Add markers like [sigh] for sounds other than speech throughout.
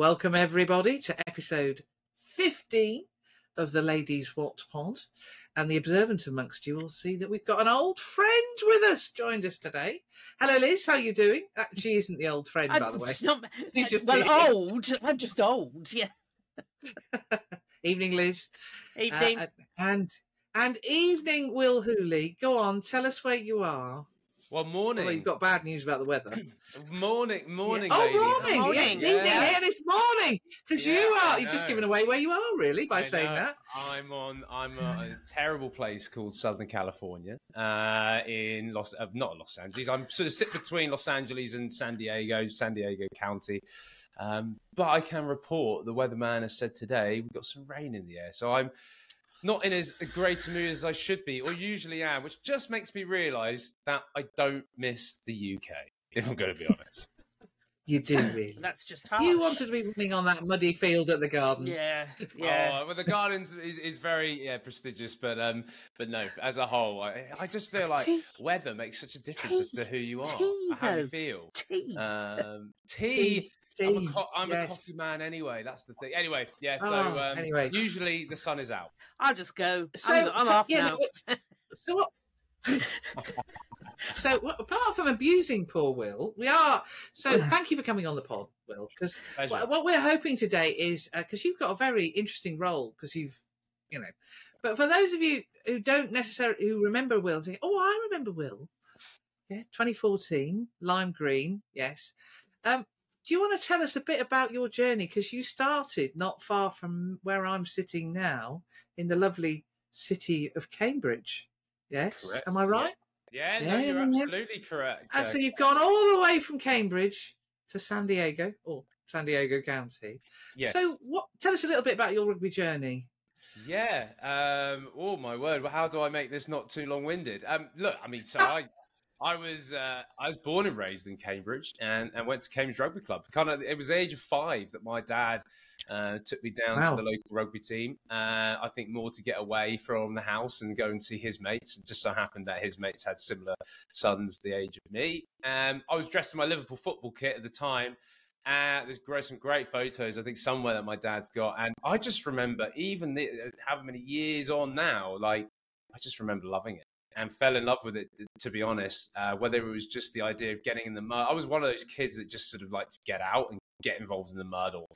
Welcome, everybody, to episode 15 of the Ladies Wot Pod. And the observant amongst you will see that we've got an old friend with us joined us today. Hello, Lis. How are you doing? Uh, She isn't the old friend, by the way. Not, [laughs] You just well, old. I'm just old. Yeah. [laughs] Evening, Lis. Uh, Evening. uh, and and evening, Will Hooley. Go on, tell us where you are. Well, morning. Although you've got bad news about the weather. [laughs] morning, morning, oh, morning! Morning. Yes, it's evening Yeah. here. It's morning because you Yeah, I are. You've just know. given away where you are, really, by I saying know. that. I'm on. I'm on a [laughs] terrible place called Southern California, uh, in Los, uh, not Los Angeles. I'm sort of sit between Los Angeles and San Diego, San Diego County. Um, but I can report the weatherman has said today we've got some rain in the air, so I'm not in as great a mood as I should be, or usually am, which just makes me realise that I don't miss the UK. If I'm going to be honest. [laughs] You do really. That's just how You wanted to be running on that muddy field at the garden. Yeah. Yeah. Oh, well, the gardens is, is very yeah prestigious, but um, but no, as a whole, I, I just feel like Tea. weather makes such a difference as to who you are, Tea, how you feel. Tea. Um, tea. Tea, I'm, a, co- I'm a coffee man anyway. That's the thing. Anyway, yeah. So Oh, um, anyway. usually the sun is out. I'll just go. So, I'm, I'm so- off yeah, now. no, So what? [laughs] so what, apart from abusing poor Will, we are. So [laughs] thank you for coming on the pod, Will. Because what, what we're hoping today is because you've got a very interesting role because you've, you know. But for those of you who don't necessarily who remember Will, think, oh, I remember Will. Yeah, 2014, lime green. Yes. Um, do you want to tell us a bit about your journey? Because you started not far from where I'm sitting now, in the lovely city of Cambridge. Yes, Correct, am I yeah. right? Yeah, no, you're yeah, yeah. absolutely correct. And Uh, so you've gone all the way from Cambridge to San Diego, or San Diego County. yes. So, what? Tell us a little bit about your rugby journey. Yeah. Um, oh my word! Well, how do I make this not too long-winded? Um, look, I mean, so I, I was uh, I was born and raised in Cambridge, and, and went to Cambridge Rugby Club. Kind of, it was the age of five that my dad uh, took me down Wow. to the local rugby team. Uh, I think more to get away from the house and go and see his mates. It just so happened that his mates had similar sons the age of me. Um, I was dressed in my Liverpool football kit at the time. Uh, there's great, some great photos, I think, somewhere that my dad's got. And I just remember, even the, how many years on now, like, I just remember loving it and fell in love with it, to be honest. Uh, whether it was just the idea of getting in the mud. I was one of those kids that just sort of liked to get out and get involved in the mud or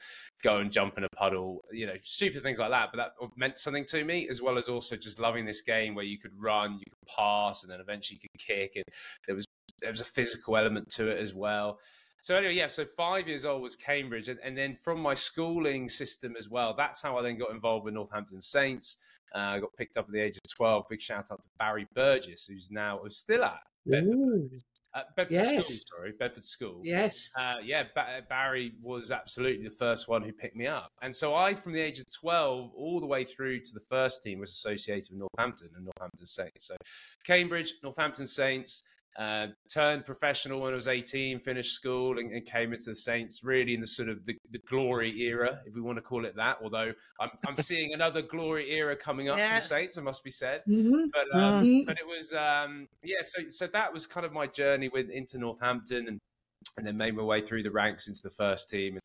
go and jump in a puddle, you know, stupid things like that. But that meant something to me, as well as also just loving this game where you could run, you could pass, and then eventually you could kick. And there was there was a physical element to it as well. So anyway, yeah. So five years old was Cambridge, and, and then from my schooling system as well. That's how I then got involved with Northampton Saints. Uh, I got picked up at the age of twelve. Big shout out to Barry Burgess, who's now who's still at Bedford, uh, Bedford Yes. School. Sorry, Bedford School. yes. Uh, yeah, ba- Barry was absolutely the first one who picked me up. And so I, from the age of 12 all the way through to the first team, was associated with Northampton and Northampton Saints. So Cambridge, Northampton Saints, uh, turned professional when I was 18, finished school and, and came into the Saints really in the sort of the, the glory era, if we want to call it that. Although I'm, I'm [laughs] seeing another glory era coming up Yeah. for the Saints, it must be said Mhm. but um, Mhm. but it was um, yeah. So so that was kind of my journey with into Northampton and and then made my way through the ranks into the first team and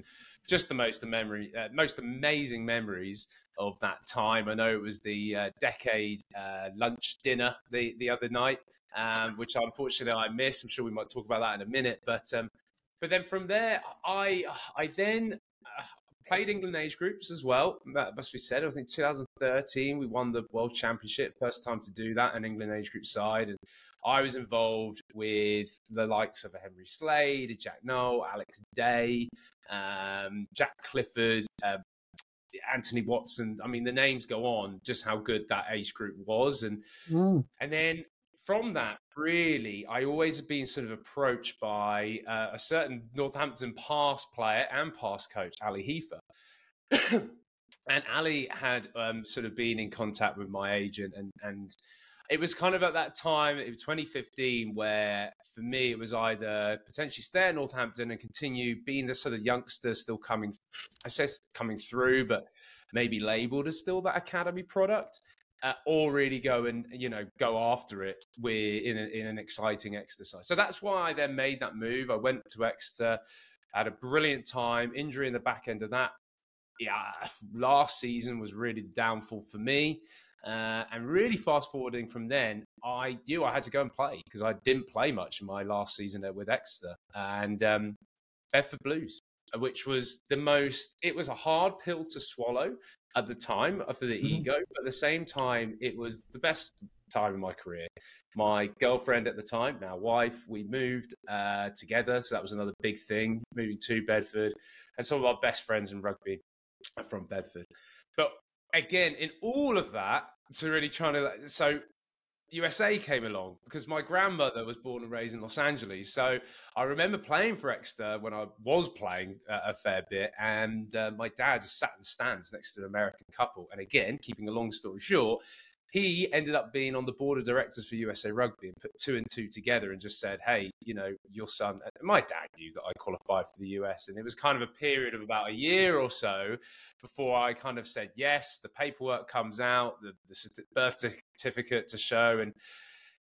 just the most memory, uh, most amazing memories of that time. I know it was the uh, decade uh, lunch dinner the the other night, um, which unfortunately I missed. I'm sure we might talk about that in a minute, but um, but then from there, I I then. Uh, Played England age groups as well. That must be said. I think 2013 we won the World Championship, first time to do that, an England age group side, and I was involved with the likes of a Henry Slade, a Jack Nowell, Alex Day, um, Jack Clifford, uh, Anthony Watson. I mean, the names go on. Just how good that age group was, and Mm. and then from that, really, I always have been sort of approached by uh, a certain Northampton past player and past coach, Ali Hepher. [coughs] and Ali had um, sort of been in contact with my agent, and, and it was kind of at that time, it was 2015, where for me, it was either potentially stay at Northampton and continue being the sort of youngster still coming, I say coming through, but maybe labeled as still that academy product uh, or really go and you know go after it with in, a, in an exciting exercise. So that's why I then made that move. I went to Exeter, had a brilliant time. Injury in the back end of that. Yeah, last season was really the downfall for me. Uh, and really fast forwarding from then, I knew I had to go and play because I didn't play much in my last season there with Exeter and um, Bedford Blues, which was the most. It was a hard pill to swallow at the time for the Mhm. ego, but at the same time, it was the best time in my career. My girlfriend at the time, now wife, we moved uh, together, so that was another big thing. Moving to Bedford, and some of our best friends in rugby are from Bedford. But again, in all of that, to really trying to so USA came along because my grandmother was born and raised in Los Angeles. So I remember playing for Exeter when I was playing a, a fair bit, and uh, my dad just sat in the stands next to an American couple. And again, keeping a long story short, he ended up being on the board of directors for USA Rugby and put two and two together and just said, "Hey, you know, your son." My dad knew that I qualified for the US, and it was kind of a period of about a year or so before I kind of said yes. The paperwork comes out, the, the birth certificate to show, and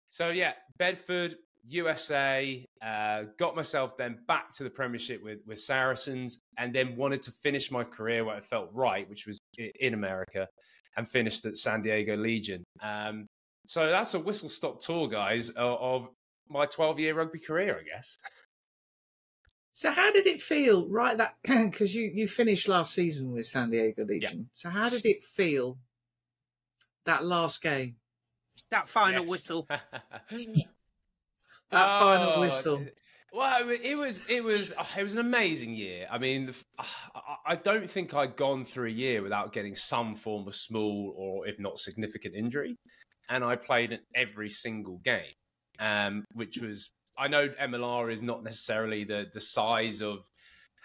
so yeah, Bedford, USA, uh, got myself then back to the Premiership with with Saracens, and then wanted to finish my career where it felt right, which was in America, and finished at San Diego Legion. Um, so that's a whistle stop tour, guys, of, of my 12 year rugby career, I guess. So how did it feel? Right, that [clears throat] because you you finished last season with San Diego Legion. So how did it feel? That last game, That final Yes. whistle. [laughs] that final Oh, whistle. Well, it was it was oh, it was an amazing year. I mean, I don't think I'd gone through a year without getting some form of small or if not significant injury, and I played in every single game, um, which was I know MLR is not necessarily the the size of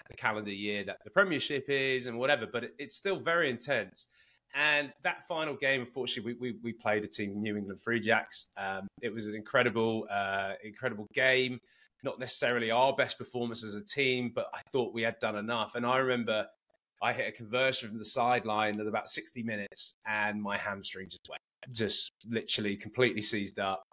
the calendar year that the Premiership is and whatever, but it, it's still very intense. And that final game, unfortunately, we, we, we played a team, New England Free Jacks. Um, it was an incredible, uh, incredible game. Not necessarily our best performance as a team, but I thought we had done enough. And I remember I hit a conversion from the sideline at about 60 minutes, and my hamstring just went, just literally completely seized up.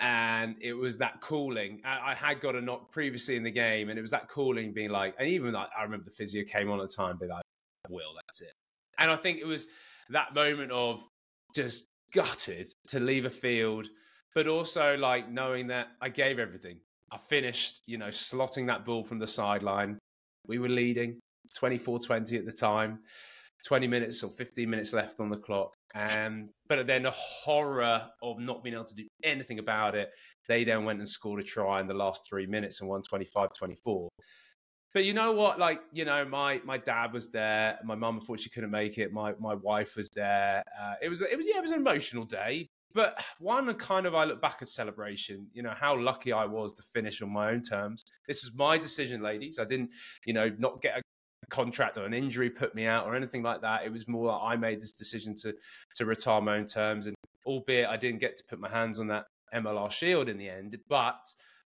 And it was that cooling. I, had got a knock previously in the game, and it was that cooling being like, and even like, I remember the physio came on at the time, being like, Will, that's it. And I think it was that moment of just gutted to leave a field, but also like knowing that I gave everything. I finished, you know, slotting that ball from the sideline. We were leading 24 20 at the time, 20 minutes or 15 minutes left on the clock. And but then the horror of not being able to do anything about it. They then went and scored a try in the last three minutes and won 25 24. But you know what? Like, you know, my my dad was there. My mum unfortunately couldn't make it. My my wife was there. Uh, it was it was yeah, it was an emotional day. But one kind of I look back at celebration. You know how lucky I was to finish on my own terms. This was my decision, ladies. I didn't, you know, not get a contract or an injury put me out or anything like that. It was more that I made this decision to to retire my own terms. And albeit I didn't get to put my hands on that MLR Shield in the end, but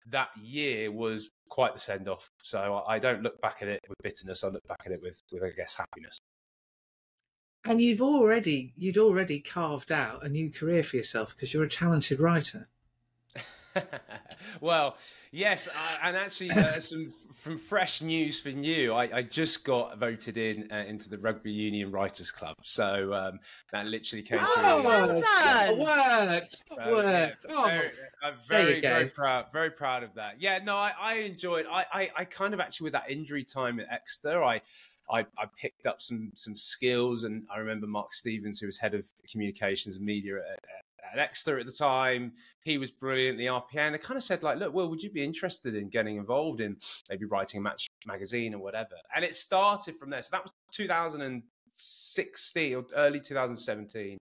that year was quite the send off. So I don't look back at it with bitterness. I look back at it with, with I guess, happiness. And you've already you'd already carved out a new career for yourself because you're a talented writer. [laughs] well, yes, I, and actually, uh, [laughs] some from fresh news for you. I, I just got voted in uh, into the Rugby Union Writers Club, so um, that literally came Oh, through. well it done. worked. Uh, worked. yeah, Oh, very- I'm very, very proud, very proud of that. Yeah, no, I, I enjoyed. I, I, I kind of actually with that injury time at Exeter, I, I, I picked up some some skills, and I remember Mark Stevens, who was head of communications and media at, at, Exeter at the time. He was brilliant. The RPN, they kind of said like, look, Will, would you be interested in getting involved in maybe writing a match magazine or whatever? And it started from there. So that was 2016 or early 2017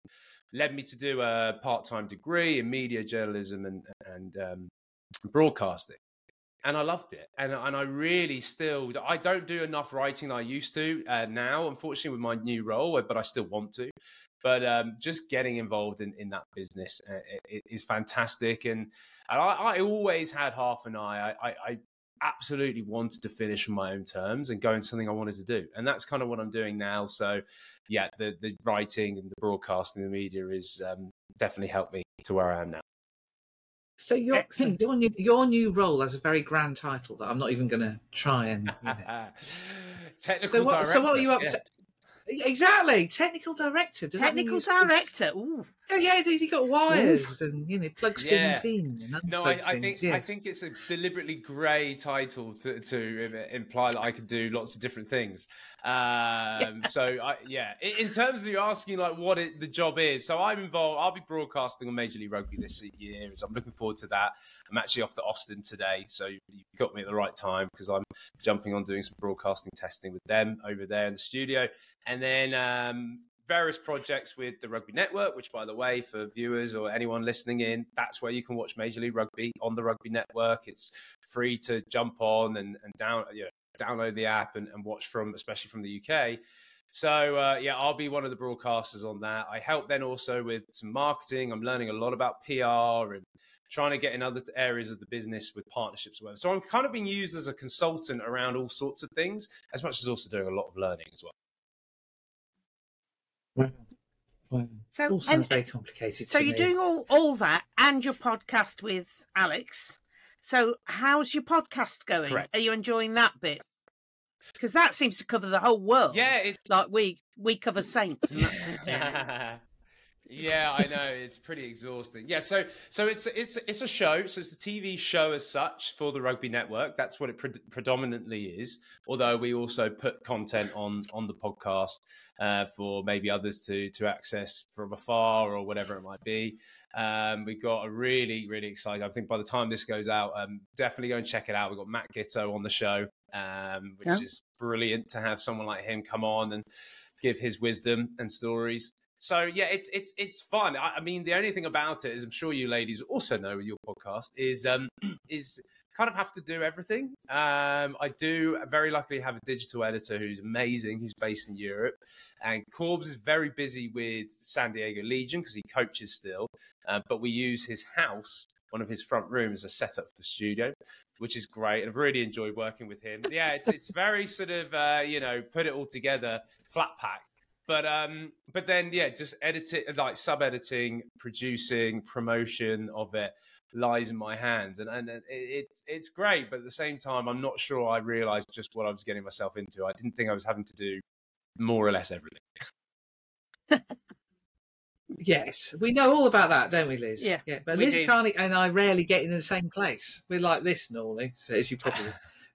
led me to do a part-time degree in media journalism and and um, broadcasting and I loved it. And and I really still I don't do enough writing I used to uh, now, unfortunately, with my new role, but I still want to. But um, just getting involved in, in that business uh, is fantastic, and and I, I always had half an eye. I, I, I absolutely wanted to finish on my own terms and go into something I wanted to do, and that's kind of what I'm doing now. So, yeah, the the writing and the broadcasting, the media is um, definitely helped me to where I am now. So your Excellent. your new, your new role has a very grand title that I'm not even going to try and. You know. [laughs] Technical So what- director. so what are you up to? Yes. Exactly, technical director. Does Technical he's- director. Ooh. Oh, yeah, he's got wires and you know plugs Yeah. things in? And No, I, unplugs I things, think I think it's a deliberately grey title to, to imply that I can do lots of different things. Um, so I, yeah, in, in terms of you asking like what it, the job is, so I'm involved. I'll be broadcasting on Major League Rugby this year, so I'm looking forward to that. I'm actually off to Austin today, so you you got me at the right time because I'm jumping on doing some broadcasting testing with them over there in the studio, and then um, various projects with the Rugby Network, which, by the way, for viewers or anyone listening in, that's where you can watch Major League Rugby on the Rugby Network. It's free to jump on and, and down, you know, download the app and, and watch from, especially from the UK. So uh, yeah, I'll be one of the broadcasters on that. I help then also with some marketing. I'm learning a lot about PR and trying to get in other areas of the business with partnerships. So I'm kind of being used as a consultant around all sorts of things, as much as also doing a lot of learning as well. Wow. Wow. So, all sounds and- very complicated. So to you're me. doing all, all that and your podcast with Alex. So how's your podcast going? Correct. Are you enjoying that bit? Because that seems to cover the whole world. Yeah, it, Like we we cover saints and that's [laughs] it. Yeah, I know it's pretty exhausting. Yeah, so so it's it's it's a show. So it's a TV show as such for the Rugby Network. That's what it pre- predominantly is. Although we also put content on on the podcast uh, for maybe others to to access from afar or whatever it might be. Um, we got a really really exciting. I think by the time this goes out, um, definitely go and check it out. We've got Matt Giteau on the show, um, which Yeah. is brilliant to have someone like him come on and give his wisdom and stories. So yeah, it's it's it's fun. I, I mean, the only thing about it is, I'm sure you ladies also know your podcast is um [clears throat] is kind of have to do everything. Um, I do very luckily have a digital editor who's amazing, who's based in Europe, and Corbs is very busy with San Diego Legion because he coaches still, uh, but we use his house. One of his front rooms as a setup for the studio, which is great. I've really enjoyed working with him. Yeah, it's it's very sort of uh, you know put it all together, flat pack but um but then yeah just edit it like sub editing producing promotion of it lies in my hands and and it, it's it's great but at the same time i'm not sure i realized just what i was getting myself into i didn't think i was having to do more or less everything [laughs] Yes, we know all about that, don't we, Lis? Yeah. yeah. But Lis do. Carney and I rarely get in the same place. We're like this normally, so as you probably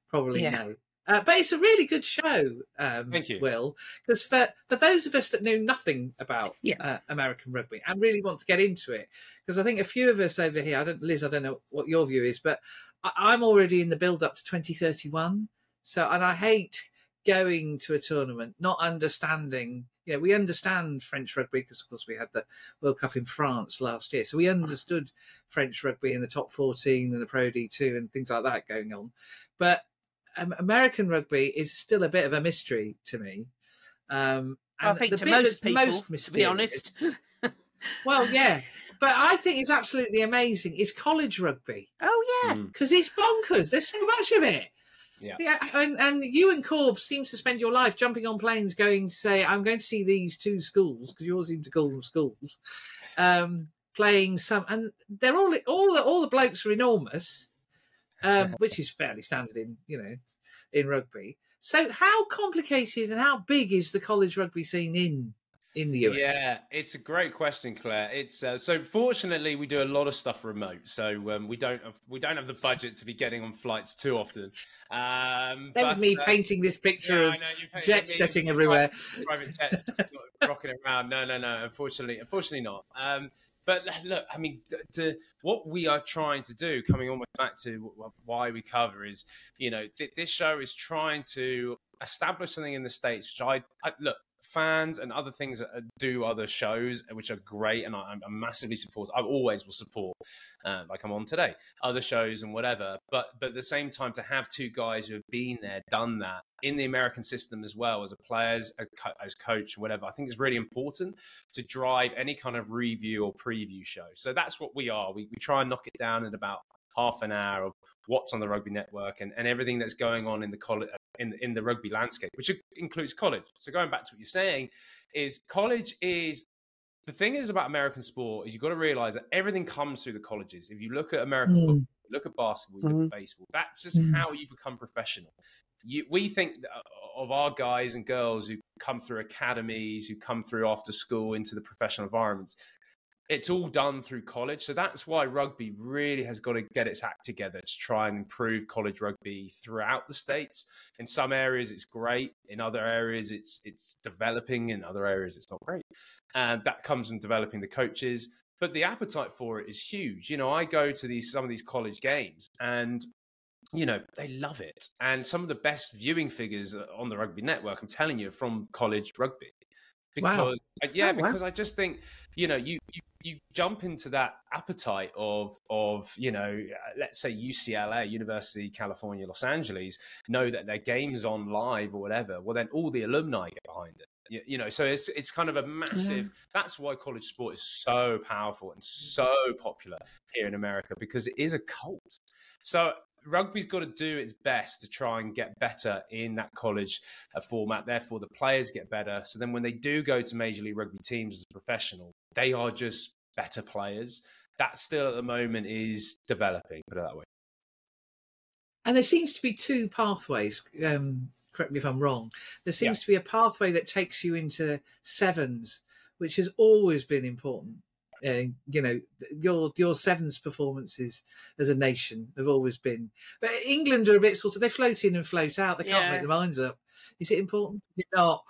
probably [laughs] Yeah. know. Uh, but it's a really good show, um, Thank you. Will, because for, for those of us that know nothing about Yeah. uh, American rugby and really want to get into it, because I think a few of us over here, I don't, Lis, I don't know what your view is, but I, I'm already in the build up to 2031. So, and I hate going to a tournament not understanding. You know, we understand French rugby because, of course, we had the World Cup in France last year, so we understood French rugby in the top 14 and the Pro D2 and things like that going on. But American rugby is still a bit of a mystery to me. Um, I think the to most people, most to be honest. [laughs] Well, yeah, but I think it's absolutely amazing. Is college rugby Oh yeah. Mm. because it's bonkers. There's so much of it. Yeah. and, and you and Corb seem to spend your life jumping on planes, going to say, "I'm going to see these two schools," because you all seem to call them schools. Um, playing some, and they're all all the all the blokes are enormous, um, which is fairly standard in you know in rugby. So, how complicated and how big is the college rugby scene in in the US? Yeah, it's a great question, Claire. It's uh, so fortunately we do a lot of stuff remote, so um, we don't have, we don't have the budget to be getting on flights too often. Um, That was me uh, painting this picture yeah, of know, you jet setting everywhere. private jets [laughs] rocking around. No, no, no. Unfortunately, unfortunately not. Um, but uh, look, I mean, to, to what we are trying to do, coming almost back to why we cover is, you know, th- this show is trying to establish something in the states. Which I, I look fans and other things that uh, do other shows which are great and I, I'm- I'm massively support. I always will support, uh, like I'm on today, other shows and whatever. But but at the same time, to have two guys who have been there, done that in the American system as well as a players, a co- as coach, whatever, I think is really important to drive any kind of review or preview show. So that's what we are. We, we try and knock it down in about half an hour of what's on the rugby network and, and everything that's going on in the college in, in the rugby landscape, which includes college. So going back to what you're saying, is college is the thing is about American sport is you've got to realize that everything comes through the colleges. If you look at American Mm. football, look at basketball, you look at baseball, that's just Mm. how you become professional. You, we think of our guys and girls who come through academies, who come through after school into the professional environments. It's all done through college. So that's why rugby really has got to get its act together to try and improve college rugby throughout the states. In some areas, it's great. In other areas, it's it's developing. In other areas, it's not great. And that comes from developing the coaches. But the appetite for it is huge. You know, I go to these some of these college games and you know, they love it. And some of the best viewing figures on the rugby network, I'm telling you, from college rugby. Wow. Because uh, yeah, Oh, wow. because I just think, you know, you, you you jump into that appetite of of, you know, uh, let's say UCLA, University of California, Los Angeles, know that their game's on live or whatever. Well then all the alumni get behind it. You, you know, so it's it's kind of a massive that's why college sport is so powerful and so popular here in America because it is a cult. So rugby's got to do its best to try and get better in that college uh, format. Therefore, the players get better. So then, when they do go to Major League Rugby teams as a professional, they are just better players. That still at the moment is developing. Put it that way. And there seems to be two pathways. Um, correct me if I'm wrong. There seems to be a pathway that takes you into sevens, which has always been important. Uh, you know, your your sevens performances as a nation have always been. But England are a bit sort of they float in and float out. They can't Yeah. make their minds up. Is it important? Is it not?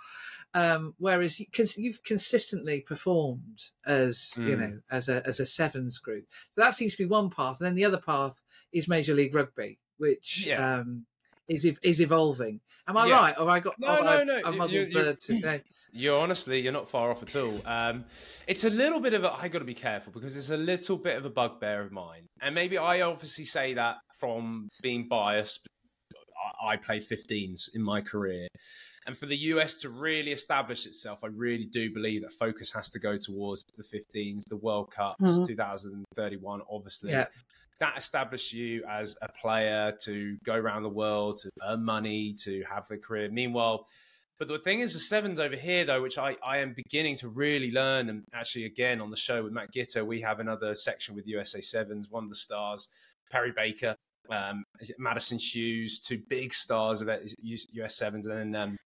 Um, whereas you, cons- you've consistently performed as you Mm. know as a as a sevens group, so that seems to be one path. And then the other path is Major League Rugby, which Yeah. um, is is evolving. Am I Yeah. right? Or I got No, have no, I, no, I muddled you- you- today. [clears throat] You're honestly, you're not far off at all. Um, it's a little bit of a, I got to be careful because it's a little bit of a bugbear of mine. And maybe I obviously say that from being biased. I, I played 15s in my career. And for the US to really establish itself, I really do believe that focus has to go towards the 15s, the World Cups, Mhm. 2031, obviously. Yeah. That established you as a player to go around the world, to earn money, to have a career. Meanwhile, but the thing is, the sevens over here, though, which I, I am beginning to really learn, and actually, again, on the show with Matt Giteau, we have another section with USA Sevens, one of the stars, Perry Baker, um, Madison Hughes, two big stars of US Sevens, and then um,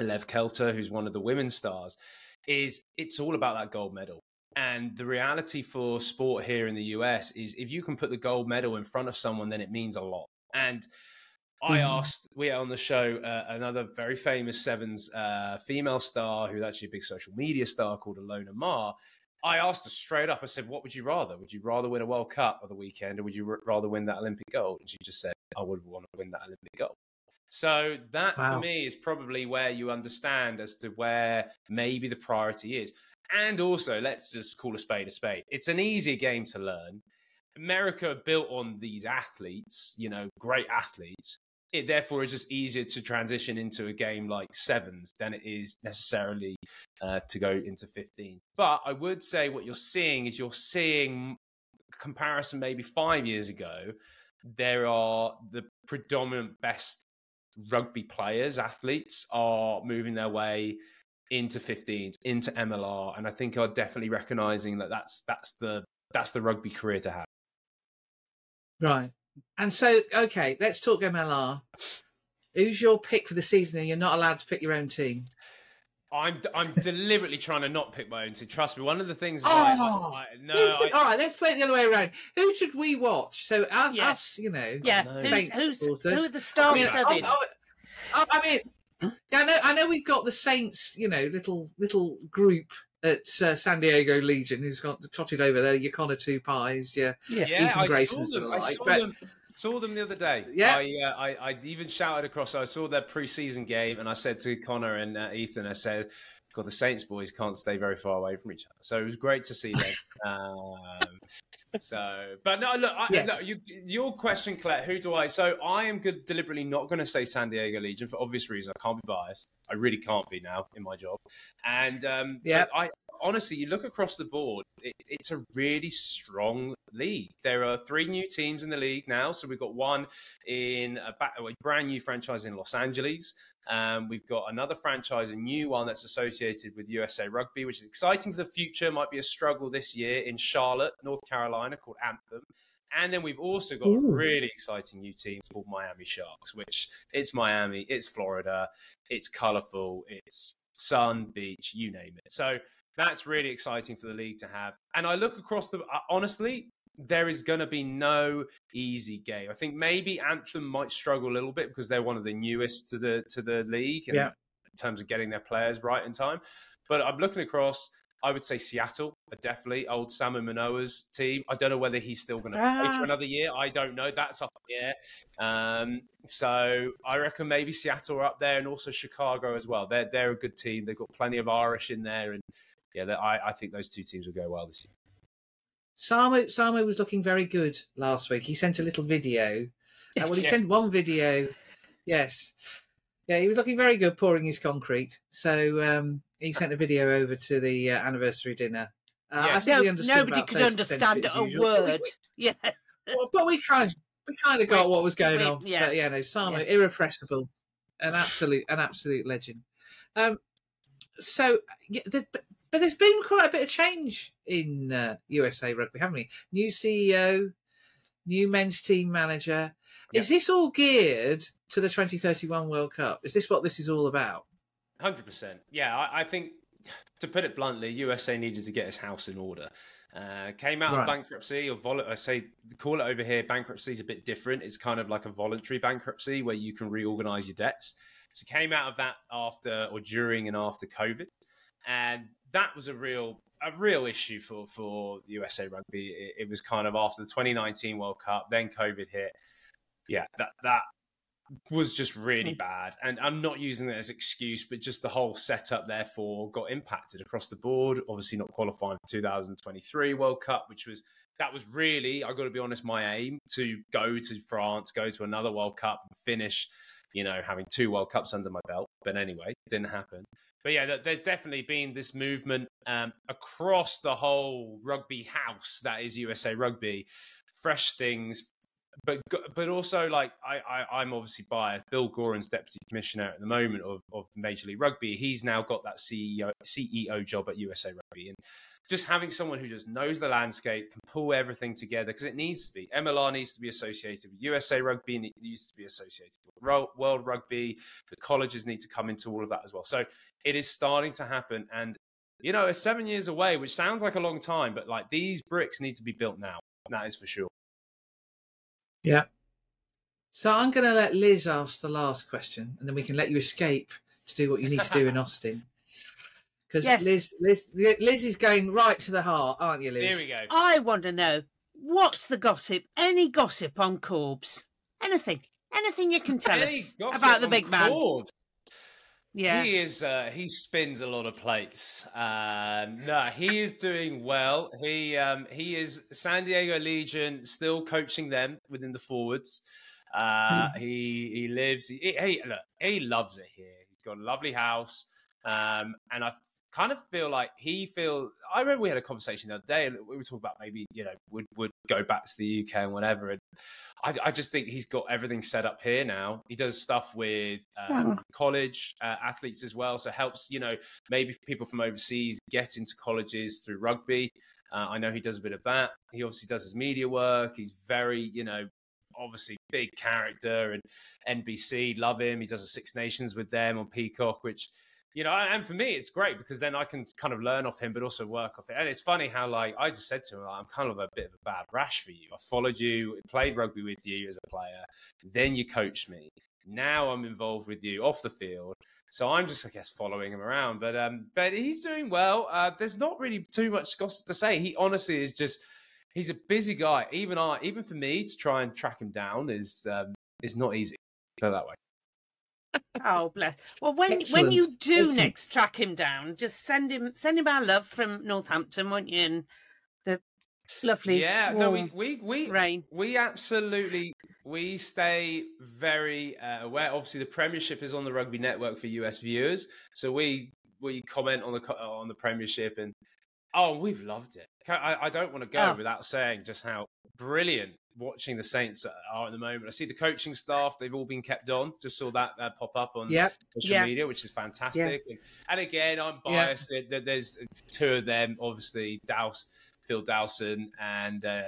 Lev Kelter, who's one of the women's stars, is it's all about that gold medal. And the reality for sport here in the US is if you can put the gold medal in front of someone, then it means a lot. And I Mhm. asked, we had on the show uh, another very famous Sevens uh, female star who's actually a big social media star called Ilona Maher. I asked her straight up, I said, What would you rather? Would you rather win a World Cup of the weekend or would you r- rather win that Olympic gold? And she just said, I would want to win that Olympic gold. So that Wow. for me is probably where you understand as to where maybe the priority is. And also, let's just call a spade a spade. It's an easier game to learn. America built on these athletes, you know, great athletes. It therefore is just easier to transition into a game like sevens than it is necessarily uh, to go into 15. But I would say what you're seeing is you're seeing comparison maybe five years ago. There are the predominant best rugby players, athletes are moving their way into 15s, into MLR, and I think are definitely recognizing that that's that's the that's the rugby career to have. Right. And so, okay, let's talk MLR. Who's your pick for the season? And you're not allowed to pick your own team. I'm I'm [laughs] deliberately trying to not pick my own team. Trust me, one of the things is I, Oh, I, I, no, I, all right, let's play it the other way around. Who should we watch? So us, Yeah. us you know. Yeah, no. who's, Saints who's, supporters. who are the I star mean, studded? I mean, yeah, I know, I know we've got the Saints, you know, little little group at uh, San Diego Legion who's got trotted over there. Your Connor Tupai, yeah, Yeah. yeah, Ethan I Grayson's saw them. the I like, saw but- them. Saw them the other day. Yeah. I, uh, I I even shouted across. I saw their preseason game, and I said to Connor and uh, Ethan, I said, "God, the Saints boys can't stay very far away from each other." So it was great to see them. [laughs] um, so, but no, look, I, Yes. look you, your question, Colette. Who do I? So I am good, deliberately not going to say San Diego Legion for obvious reasons. I can't be biased. I really can't be now in my job. And um, Yeah. I honestly, you look across the board, it, it's a really strong league. There are three new teams in the league now. So we've got one in a, a brand new franchise in Los Angeles. Um, we've got another franchise, a new one that's associated with USA Rugby, which is exciting for the future. Might be a struggle this year in Charlotte, North Carolina, called Anthem. And then we've also got Ooh. a really exciting new team called Miami Sharks, which it's Miami, it's Florida, it's colorful, it's sun, beach, you name it. So that's really exciting for the league to have. And I look across the uh, honestly, there is going to be no easy game. I think maybe Anthem might struggle a little bit because they're one of the newest to the to the league in, yeah. in terms of getting their players right in time. But I'm looking across. I would say Seattle are definitely old Samu Manoa's team. I don't know whether he's still going to ah. play for ah. another year. I don't know. That's up air. Um, so I reckon maybe Seattle are up there, and also Chicago as well. They're they're a good team. They've got plenty of Irish in there, and yeah, I, I think those two teams will go well this year. Samu Samu was looking very good last week. He sent a little video. [laughs] Uh, well, he yeah. sent one video. Yes, yeah, he was looking very good pouring his concrete. So um, he sent a video over to the uh, anniversary dinner. Uh, yeah. I think no, understood nobody could understand a word. [laughs] yeah, well, but we kind we kind of got we, what was going we, on. Yeah, but, yeah, no, Samu yeah. irrepressible, an absolute an absolute legend. Um, so yeah, the, but there's been quite a bit of change in uh, USA Rugby, haven't we? New CEO, new men's team manager. Is this all geared to the 2031 World Cup? Is this what this is all about? Hundred percent. Yeah, I, I, think to put it bluntly, USA needed to get its house in order. Uh, came out right. of bankruptcy, or vol- I say call it over here. Bankruptcy is a bit different. It's kind of like a voluntary bankruptcy where you can reorganize your debts. So came out of that after or during and after COVID, and that was a real a real issue for for USA Rugby. It, it was kind of after the 2019 World Cup, then COVID hit. Yeah, that that was just really hmm. bad. And I'm not using that as excuse, but just the whole setup, therefore, got impacted across the board. Obviously, not qualifying for 2023 World Cup, which was that was really, I got to be honest, my aim to go to France, go to another World Cup, and finish, you know, having two World Cups under my belt. But anyway, it didn't happen. But yeah, there's definitely been this movement um, across the whole rugby house that is USA Rugby. Fresh things, but but also like I, I am obviously biased. Bill Goren's deputy commissioner at the moment of, of Major League Rugby. He's now got that CEO CEO job at USA Rugby, and just having someone who just knows the landscape can pull everything together because it needs to be. MLR needs to be associated with USA Rugby, and it needs to be associated with World Rugby. The colleges need to come into all of that as well. So it is starting to happen, and you know it's seven years away, which sounds like a long time, but like these bricks need to be built now. That is for sure. Yeah. So I'm going to let Lis ask the last question, and then we can let you escape to do what you need to do in [laughs] Austin. Because yes. Lis, Lis, Lis is going right to the heart, aren't you, Lis? Here we go. I want to know what's the gossip? Any gossip on Corbs? Anything? Anything you can tell us about the big man? Corbs? Yeah, he is. Uh, he spins a lot of plates. Um, no, he is doing well. He um, he is San Diego Legion, still coaching them within the forwards. Uh, mm. He he lives. He, he look. He loves it here. He's got a lovely house, um, and I kind of feel like he feel. I remember we had a conversation the other day, and we were talking about maybe you know would would go back to the UK and whatever. And I, I just think he's got everything set up here now. He does stuff with um, college uh, athletes as well, so helps you know maybe people from overseas get into colleges through rugby. Uh, I know he does a bit of that. He obviously does his media work. He's very you know obviously big character and NBC love him. He does a Six Nations with them on Peacock, which you know, and for me, it's great because then I can kind of learn off him, but also work off it. And it's funny how, like, I just said to him, I'm kind of a bit of a bad rash for you. I followed you, played rugby with you as a player, then you coached me. Now I'm involved with you off the field, so I'm just, I guess, following him around. But um, but he's doing well. Uh, there's not really too much gossip to say. He honestly is just, he's a busy guy. Even I, even for me to try and track him down is um, is not easy. Put that way oh bless. Well, when Excellent. when you do Excellent. next track him down, just send him send him our love from Northampton, won't you? And the lovely yeah. no, we we we rain. We absolutely we stay very uh, aware. Obviously, the Premiership is on the Rugby Network for US viewers, so we we comment on the on the Premiership and oh, we've loved it. I, I don't want to go Oh. without saying just how brilliant watching the Saints are at the moment. I see the coaching staff; they've all been kept on. Just saw that uh, pop up on Yep. social Yeah. media, which is fantastic. And, and again, I'm biased. There- there- There's two of them, obviously, Douse, Phil Dowson, and uh,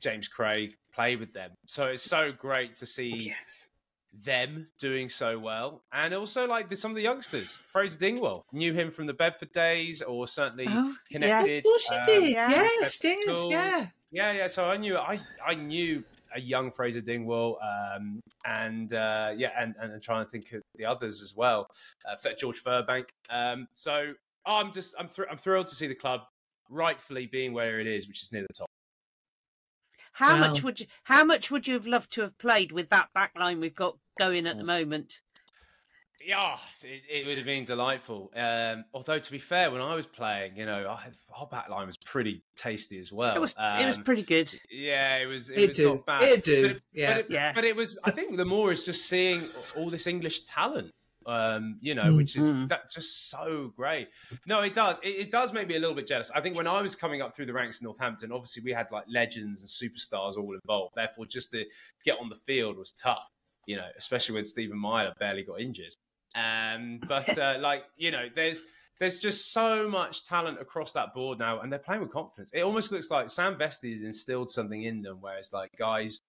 James Craig play with them. So it's so great to see Yes. them doing so well, and also like some of the youngsters. Fraser Dingwall knew him from the Bedford days, or certainly Oh, connected. Of course um, yeah. Yes, Dingers, Respectful. yeah. Yeah, yeah. So I knew I I knew a young Fraser Dingwall, um, and uh, yeah, and, and I'm trying to think of the others as well. Uh, George Furbank. Um, so I'm just I'm thr- I'm thrilled to see the club rightfully being where it is, which is near the top. How much would you? How much would you have loved to have played with that back line we've got going at the moment? Yeah, it, it would have been delightful. Um, although to be fair, when I was playing, you know, I, our back line was pretty tasty as well. It was. it was Um, pretty good. Yeah, it was. It It was do. not bad. It do. But it, Yeah. but it, Yeah. but it was. I think the more is just seeing all this English talent. Um, you know, which is Mhm. that just so great. No, it does. It, it does make me a little bit jealous. I think when I was coming up through the ranks in Northampton, obviously we had like legends and superstars all involved. Therefore, just to get on the field was tough. You know, especially when Stephen Myler barely got injured. Um, [laughs] but uh, like you know, there's there's just so much talent across that board now, and they're playing with confidence. It almost looks like Sam Vesty has instilled something in them, where it's like, guys,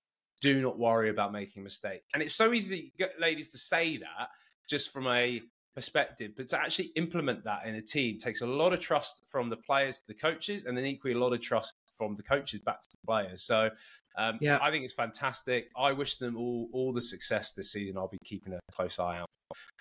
do not worry about making mistakes. And it's so easy, to get ladies, to say that just from a perspective, but to actually implement that in a team takes a lot of trust from the players to the coaches, and then equally a lot of trust from the coaches back to the players. So um, Yeah. I think it's fantastic. I wish them all all the success this season. I'll be keeping a close eye out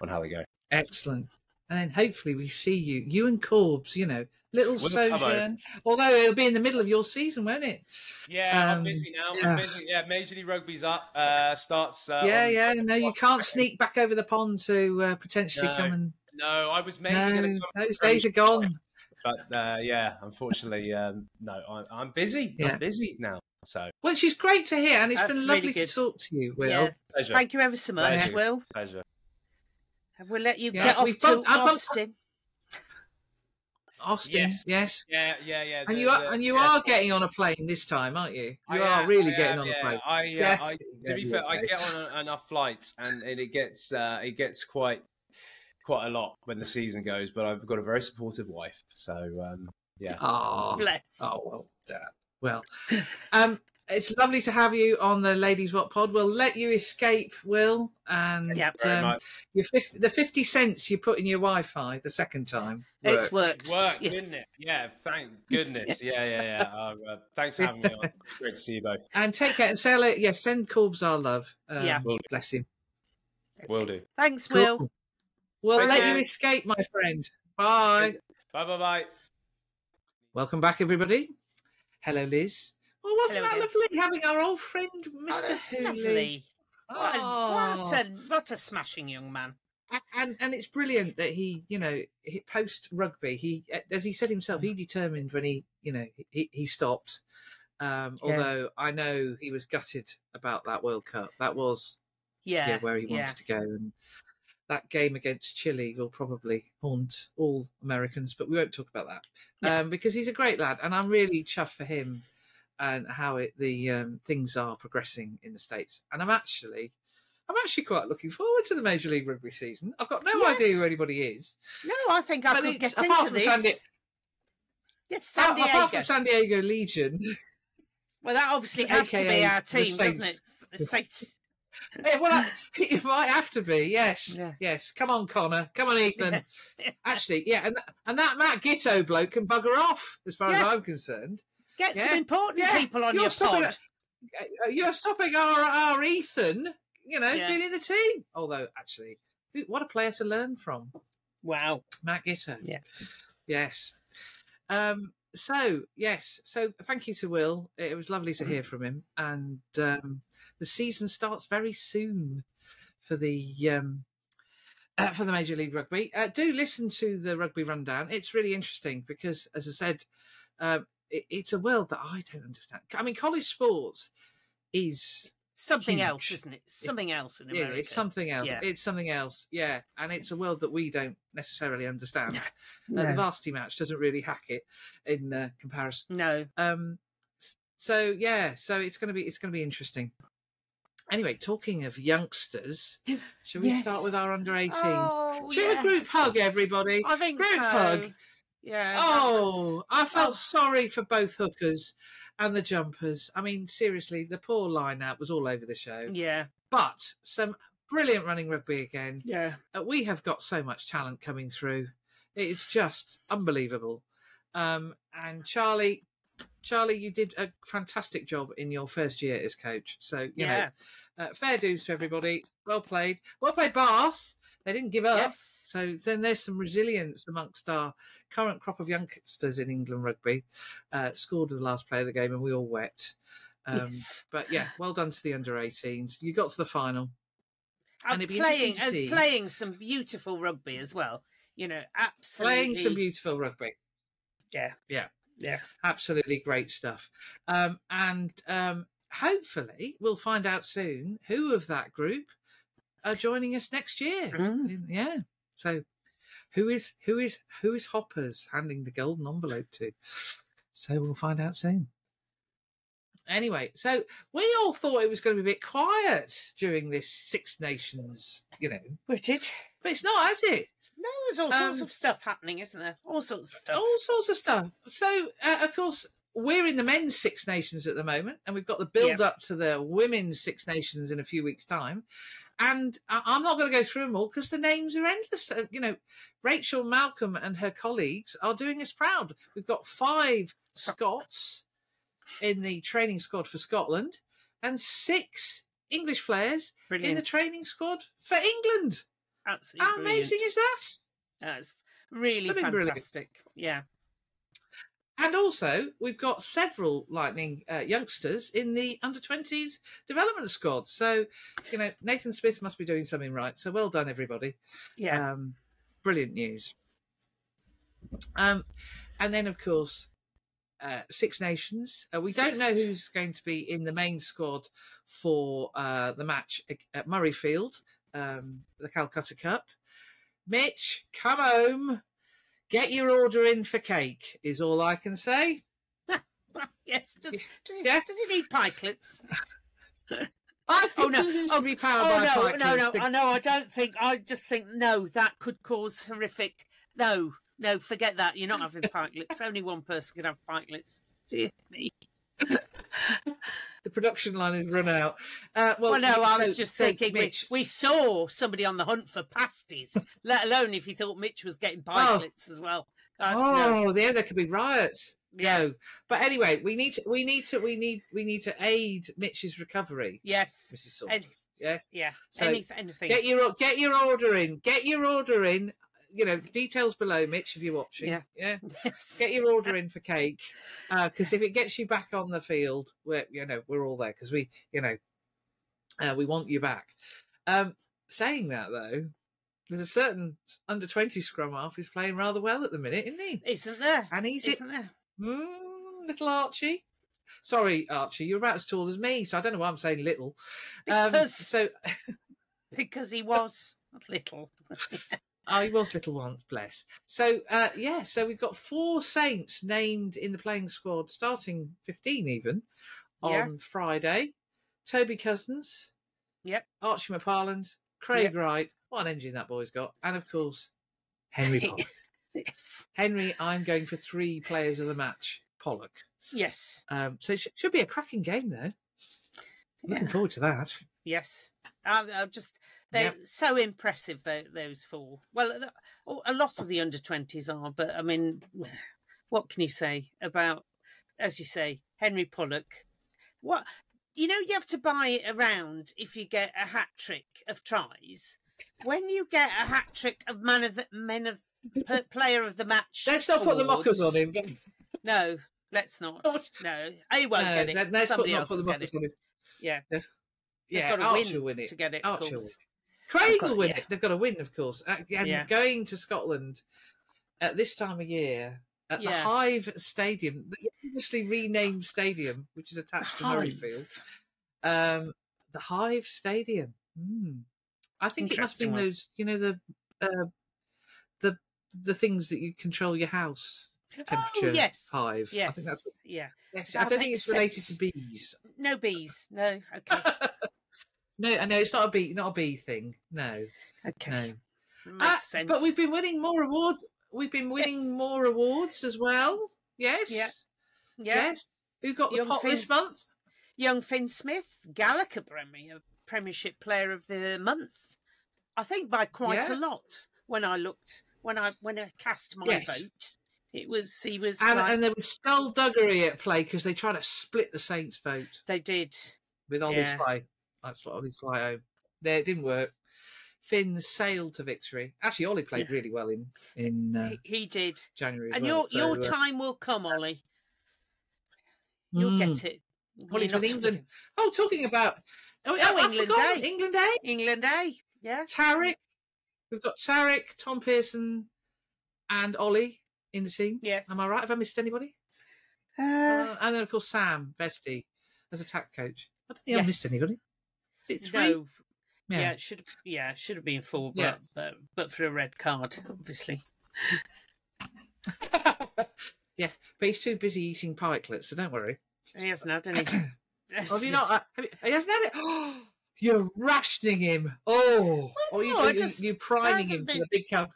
on how they go. Excellent. And then hopefully we see you, you and Corbs, you know, little sojourn. Although it'll be in the middle of your season, won't it? Yeah, I'm Um, busy now. yeah. I'm busy. Yeah, Major League Rugby's up. Uh, starts. Uh, yeah, on- yeah. No, you can't sneak back over the pond to uh, potentially No, come and. No, I was maybe No, going to come. those days are gone. But uh, yeah, unfortunately, um, no, I, I'm busy. Yeah. I'm busy now. So Which is great to hear, and it's That's been lovely good. to talk to you, Will. Yeah. pleasure. Thank you ever so much, Pleasure. Will. pleasure. Have We'll let you Yeah, get off to bumped- Austin. Austin, yes. Yes. Yeah, yeah, yeah. And the- you are the- and you yeah. are getting on a plane this time, aren't you? You I are am, really I getting am, on yeah. a plane. I, uh, Yes. I, to Yeah, be yeah, fair, I get on enough flights, and, and it gets uh, it gets quite quite a lot when the season goes. But I've got a very supportive wife, so um, yeah. Oh, Bless. oh well, uh, well. [laughs] Um, it's lovely to have you on the Ladies Wot Pod. We'll let you escape, Will, and Yep. Um, your fif- the fifty cents you put in your Wi-Fi the second time. It's worked. worked. Worked, Yeah. didn't it? Yeah, thank [laughs] goodness. Yeah, yeah, yeah. Uh, uh, thanks for having me on. [laughs] Great to see you both. And take care and say hello. Yes, send Corbs our love. Um, Yeah. Will bless him. Will do. Thanks, Cool. Will. We'll Thank let you. you escape, my friend. Bye. Bye, bye, bye. Welcome back, everybody. Hello, Lis. Well, wasn't Hello that again. lovely having our old friend, oh, Mr. Hooley? lovely. What a, Oh. what, ah. a, what a smashing young man. A- and and it's brilliant that he you know post rugby he eh, as he said himself he mm. determined when he you know he, he stopped um Yeah. although i know he was gutted about that world cup that was Yeah. yeah, where he yeah. wanted to go and that game against chile will probably haunt all americans but we won't talk about that Yeah. um because he's a great lad and i'm really chuffed for him and how it the um, things are progressing in the states and i'm actually I'm actually quite looking forward to the Major League Rugby season. I've got no Yes. idea who anybody is. No, I think I But could get apart into this. San Di- yes, San Apart- Diego. Apart from San Diego Legion, well, that obviously has to be our team, doesn't it? [laughs] Yeah, well, I- [laughs] it might have to be. Yes, Yeah. yes. Come on, Connor. Come on, [laughs] Ethan. Yeah. Actually, yeah, and and that Matt Giteau bloke can bugger off, as far as I'm concerned. Get some important people on you're your stopping pod. Uh, You're stopping our our Ethan, you know, being in the team. Although, actually, what a player to learn from. Wow. Matt Giteau. Yeah. Yes. Um, so yes, so thank you to Will. It was lovely to hear [clears throat] from him, and um, the season starts very soon for the um, uh, for the Major League Rugby. Uh, do listen to the Rugby Rundown. It's really interesting because, as I said, um, it, it's a world that I don't understand. I mean, college sports is something huge. else, isn't it? Something else in America. Yeah, it's something else. Yeah. It's something else. Yeah, and it's a world that we don't necessarily understand. Uh, No. the varsity match doesn't really hack it in uh, comparison. No. Um, so yeah, so it's gonna be it's gonna be interesting. Anyway, talking of youngsters, should we start with our under 18s? Oh, we have a group hug, everybody? I think Group so. hug. Yeah. that was- Oh, I felt oh. sorry for both hookers and the jumpers. I mean, seriously, the poor line out was all over the show. Yeah. But some brilliant running rugby again. Yeah. Uh, we have got so much talent coming through. It's just unbelievable. Um, and Charlie, Charlie, you did a fantastic job in your first year as coach. So you Yeah. know, uh, fair dues to everybody. Well played. Well played, Bath. They didn't give up. Yes. So then there's some resilience amongst our current crop of youngsters in England rugby. Uh, scored the last play of the game, and we all wept. Um, Yes. But yeah, well done to the under 18s. You got to the final. And, and playing interesting to and see- playing some beautiful rugby as well. You know, absolutely. Playing some beautiful rugby. Yeah. Yeah. Yeah. Absolutely great stuff. Um, and um, hopefully, we'll find out soon who of that group are joining us next year. Mm. Yeah. So, who is who is who is Hoppers handing the golden envelope to? So we'll find out soon. Anyway, so we all thought it was going to be a bit quiet during this Six Nations, you know, British. but it's not, has it? No, there's all sorts Um, of stuff happening, isn't there? All sorts of stuff. all sorts of stuff. So, uh, of course, we're in the men's Six Nations at the moment, and we've got the build up to the women's Six Nations in a few weeks' time. And I- I'm not going to go through them all because the names are endless. Uh, You know, Rachel Malcolm and her colleagues are doing us proud. We've got five [laughs] Scots in the training squad for Scotland and six English players in the training squad for England. Absolutely How amazing is that? That's really brilliant. fantastic. Yeah. And also, we've got several Lightning uh, youngsters in the under 20s development squad. So, you know, Nathan Smith must be doing something right. So, well done, everybody. Yeah. Um, brilliant news. Um, and then, of course, uh, Six Nations. Uh, we Six don't know who's going to be in the main squad for uh, the match at- at Murrayfield, um, the Calcutta Cup. Mitch, come home. Get your order in for cake, is all I can say. [laughs] yes. Does, does, he, Yeah. does he need pikelets? [laughs] I think Oh, no. he needs Oh, to be powered Oh by no, no, no! to- I know. I don't think. I just think no. That could cause horrific. No, no, forget that. You're not having [laughs] pikelets. Only one person can have pikelets. Dear me. The production line has run out. Uh, well, Well, no, I so- was just so thinking we, Mitch, we saw somebody on the hunt for pasties, [laughs] let alone if you thought Mitch was getting pikelets as well. That's no. oh, yeah, there could be riots. Yeah. No, but anyway, we need to, we need to, we need, we need to aid Mitch's recovery, Yes. Mrs. Saunders. Yes. Yeah. So, anything. anything. Get your get your order in. Get your order in. You know, details below, Mitch, if you're watching. Yeah. Yeah. Yes. Get your order in for cake, because if it gets you back on the field, we're you know we're all there because we you know uh, we want you back. Um, saying that though, there's a certain under twenty scrum half who's playing rather well at the minute, isn't he? Isn't there? And he's Isn't there? mm, little Archie. Sorry, Archie, you're about as tall as me, so I don't know why I'm saying little. Um, Because- so [laughs] Because he was little. [laughs] Oh, he was little once, bless. So, uh, yeah, so we've got four Saints named in the playing squad, starting 15 even, on Yeah. Friday. Toby Cousins. Yep. Archie McParland. Craig Wright. What an engine that boy's got. And, of course, Henry [laughs] Pollock. yes. Henry, I'm going for three players of the match. Pollock. Yes. Um, so it sh- should be a cracking game, though. Looking Yeah. forward to that. Yes. I, I just they're Yep. so impressive. Tho- those four. Well, oh, a lot of the under twenties are, but I mean, what can you say about, as you say, Henry Pollock? What you know, you have to buy it around if you get a hat trick of tries. When you get a hat trick of man of the men of [laughs] player of the match, Let's not put the mockers on him. [laughs] No, let's [laughs] not. No, he won't No, get it. let- let's put, Somebody not else put the will get it. on him. Yeah, They've Yeah, got to Archie win win it. to get it. Will course. Craig got- will win yeah. it. They've got to win, of course. And Yeah. going to Scotland at this time of year at the Hive Stadium, the previously renamed stadium, which is attached to Murrayfield. Um, the Hive Stadium. Mm. I think it must be those, you know, the uh, the the things that you control your house temperature. Oh, yes. Hive. Yes. I think that's. What, Yeah. yes. That I don't think it's related sense. to bees. No bees. No. Okay. [laughs] no, I know it's not a B, not a B thing. No, Okay. no. Makes Ah, sense. But we've been winning more awards. We've been winning Yes. more awards as well. Yes. Yeah. yeah. Yes. Who got the Young pot this month? Young Finn Smith, Gallagher Premier, Premiership Player of the Month. I think by quite Yeah. a lot. When I looked, when I when I cast my Yes. vote, it was he was. And, like, and there was skullduggery at play because they tried to split the Saints' vote they did. with Ollie Yeah. Sly. That's what Ollie's Sly owned. There, it didn't work. Finn sailed to victory. Actually, Ollie played Yeah. really well in in uh, He, he did. January. as And well, your your so, uh, time will come, Ollie. You'll mm. get it. Well, with not England. against- Oh, talking about oh, Oh, I, England I. Day. England Day. England, eh? Yeah. Tarek. We've got Tarek, Tom Pearson, and Ollie in the team. Yes. Am I right? Have I missed anybody? Uh, Uh, and then of course Sam Vesty as attack coach. I don't think I've missed anybody. Is it three? no. Yeah. it should. Yeah, it should have been four, but, Yeah. but but for a red card, obviously. [laughs] yeah, but he's too busy eating pikelets, so don't worry. He hasn't had any. Oh, [coughs] have you not? [coughs] Uh, have you, he hasn't had it. [gasps] you're rationing him. Oh, Well, or you, no, I you, just- you're priming hasn't him for been- the big cup.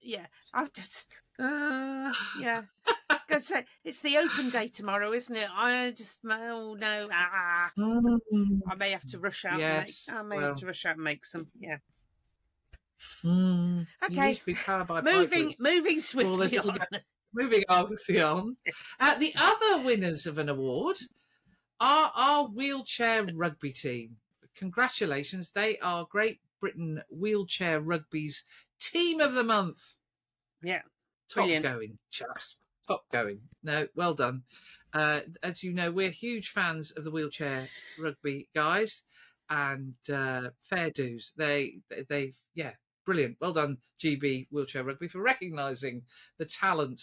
Yeah, I've just. Uh, yeah. [laughs] Going to say it's the open day tomorrow, isn't it? I just oh no, ah, Mm, I may have to rush out. Yes, and make, I may well. have to rush out and make some. Yeah. mm. Okay. need be powered by Moving, moving swiftly on. Moving [laughs] on. Uh, the other winners of an award are our wheelchair rugby team. Congratulations. They are Great Britain Wheelchair Rugby's Team of the Month. Yeah. Top Brilliant. going, chaps. Top going. No, well done. Uh, as you know, we're huge fans of the wheelchair rugby guys and uh, fair dues. They, they, they've, yeah, brilliant. Well done, GB Wheelchair Rugby, for recognising the talent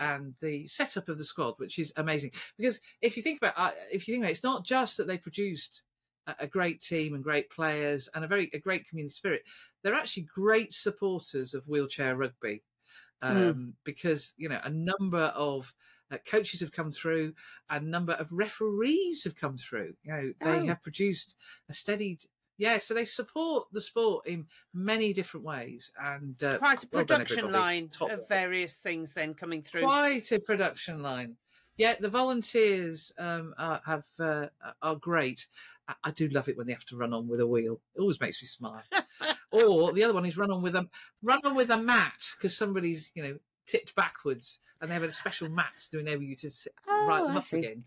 and the setup of the squad, which is amazing. Because if you think about, uh, if you think about, it, it's not just that they produced a, a great team and great players and a very a great community spirit. They're actually great supporters of wheelchair rugby, um, Mm. because you know a number of uh, coaches have come through, a number of referees have come through. You know, they Oh. have produced a steady. Yeah, so they support the sport in many different ways, and uh, Quite a well done, production everybody. line Top of various things then coming through. Quite a production line. Yeah, the volunteers um, are, have uh, are great. I, I do love it when they have to run on with a wheel. It always makes me smile. [laughs] or the other one is run on with a run on with a mat because somebody's you know tipped backwards and they have a special mat to enable you to sit, Oh, right them I up see. again.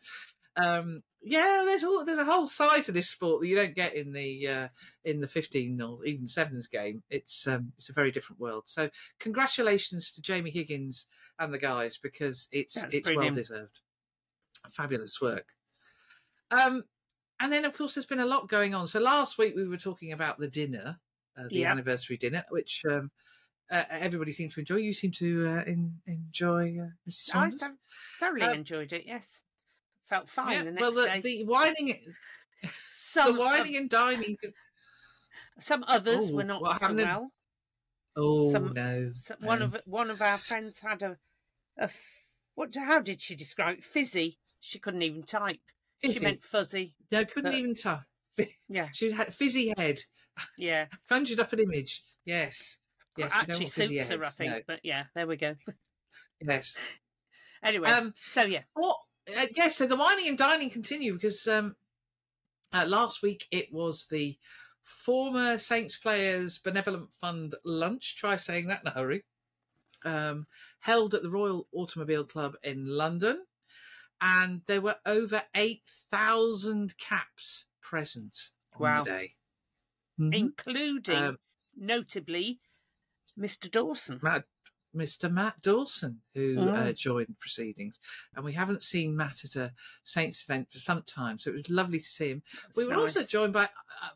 Um, yeah, there's all there's a whole side to this sport that you don't get in the uh, in the 15 or even sevens game. It's um, it's a very different world. So congratulations to Jamie Higgins and the guys because it's That's it's well deserved. Fabulous work. Um, and then of course there's been a lot going on. So last week we were talking about the dinner, uh, the Yeah. anniversary dinner, which um, uh, everybody seemed to enjoy. You seem to uh, in, enjoy, uh, Mrs. I Saunders. th- thoroughly Um, enjoyed it. Yes, felt fine Yeah, the next well, the, day. the whining, [laughs] some the whining of- and dining. some others Oh, were not what so well. Oh Some- no! So one no. of one of our friends had a, a f- what? How did she describe it? Fizzy. She couldn't even type. Fizzy. She meant fuzzy. no, couldn't but- even type. [laughs] Yeah, She had a fizzy head. Yeah. [laughs] Conjured up an image. Yes, yes. Actually suits her, I think. no, But yeah, there we go. [laughs] Yes. Anyway, Um, so yeah, What? Uh, yes. So the wining and dining continue because um, uh, last week it was the former Saints Players Benevolent Fund lunch. Try saying that in a hurry. Um, held at the Royal Automobile Club in London, and there were over eight thousand caps present on the day. Mhm. including Um, notably Mr. Dawson. Matt, Mr. Matt Dawson, who uh, Mm. joined proceedings, and we haven't seen Matt at a Saints event for some time, so it was lovely to see him. That's we were also joined by uh,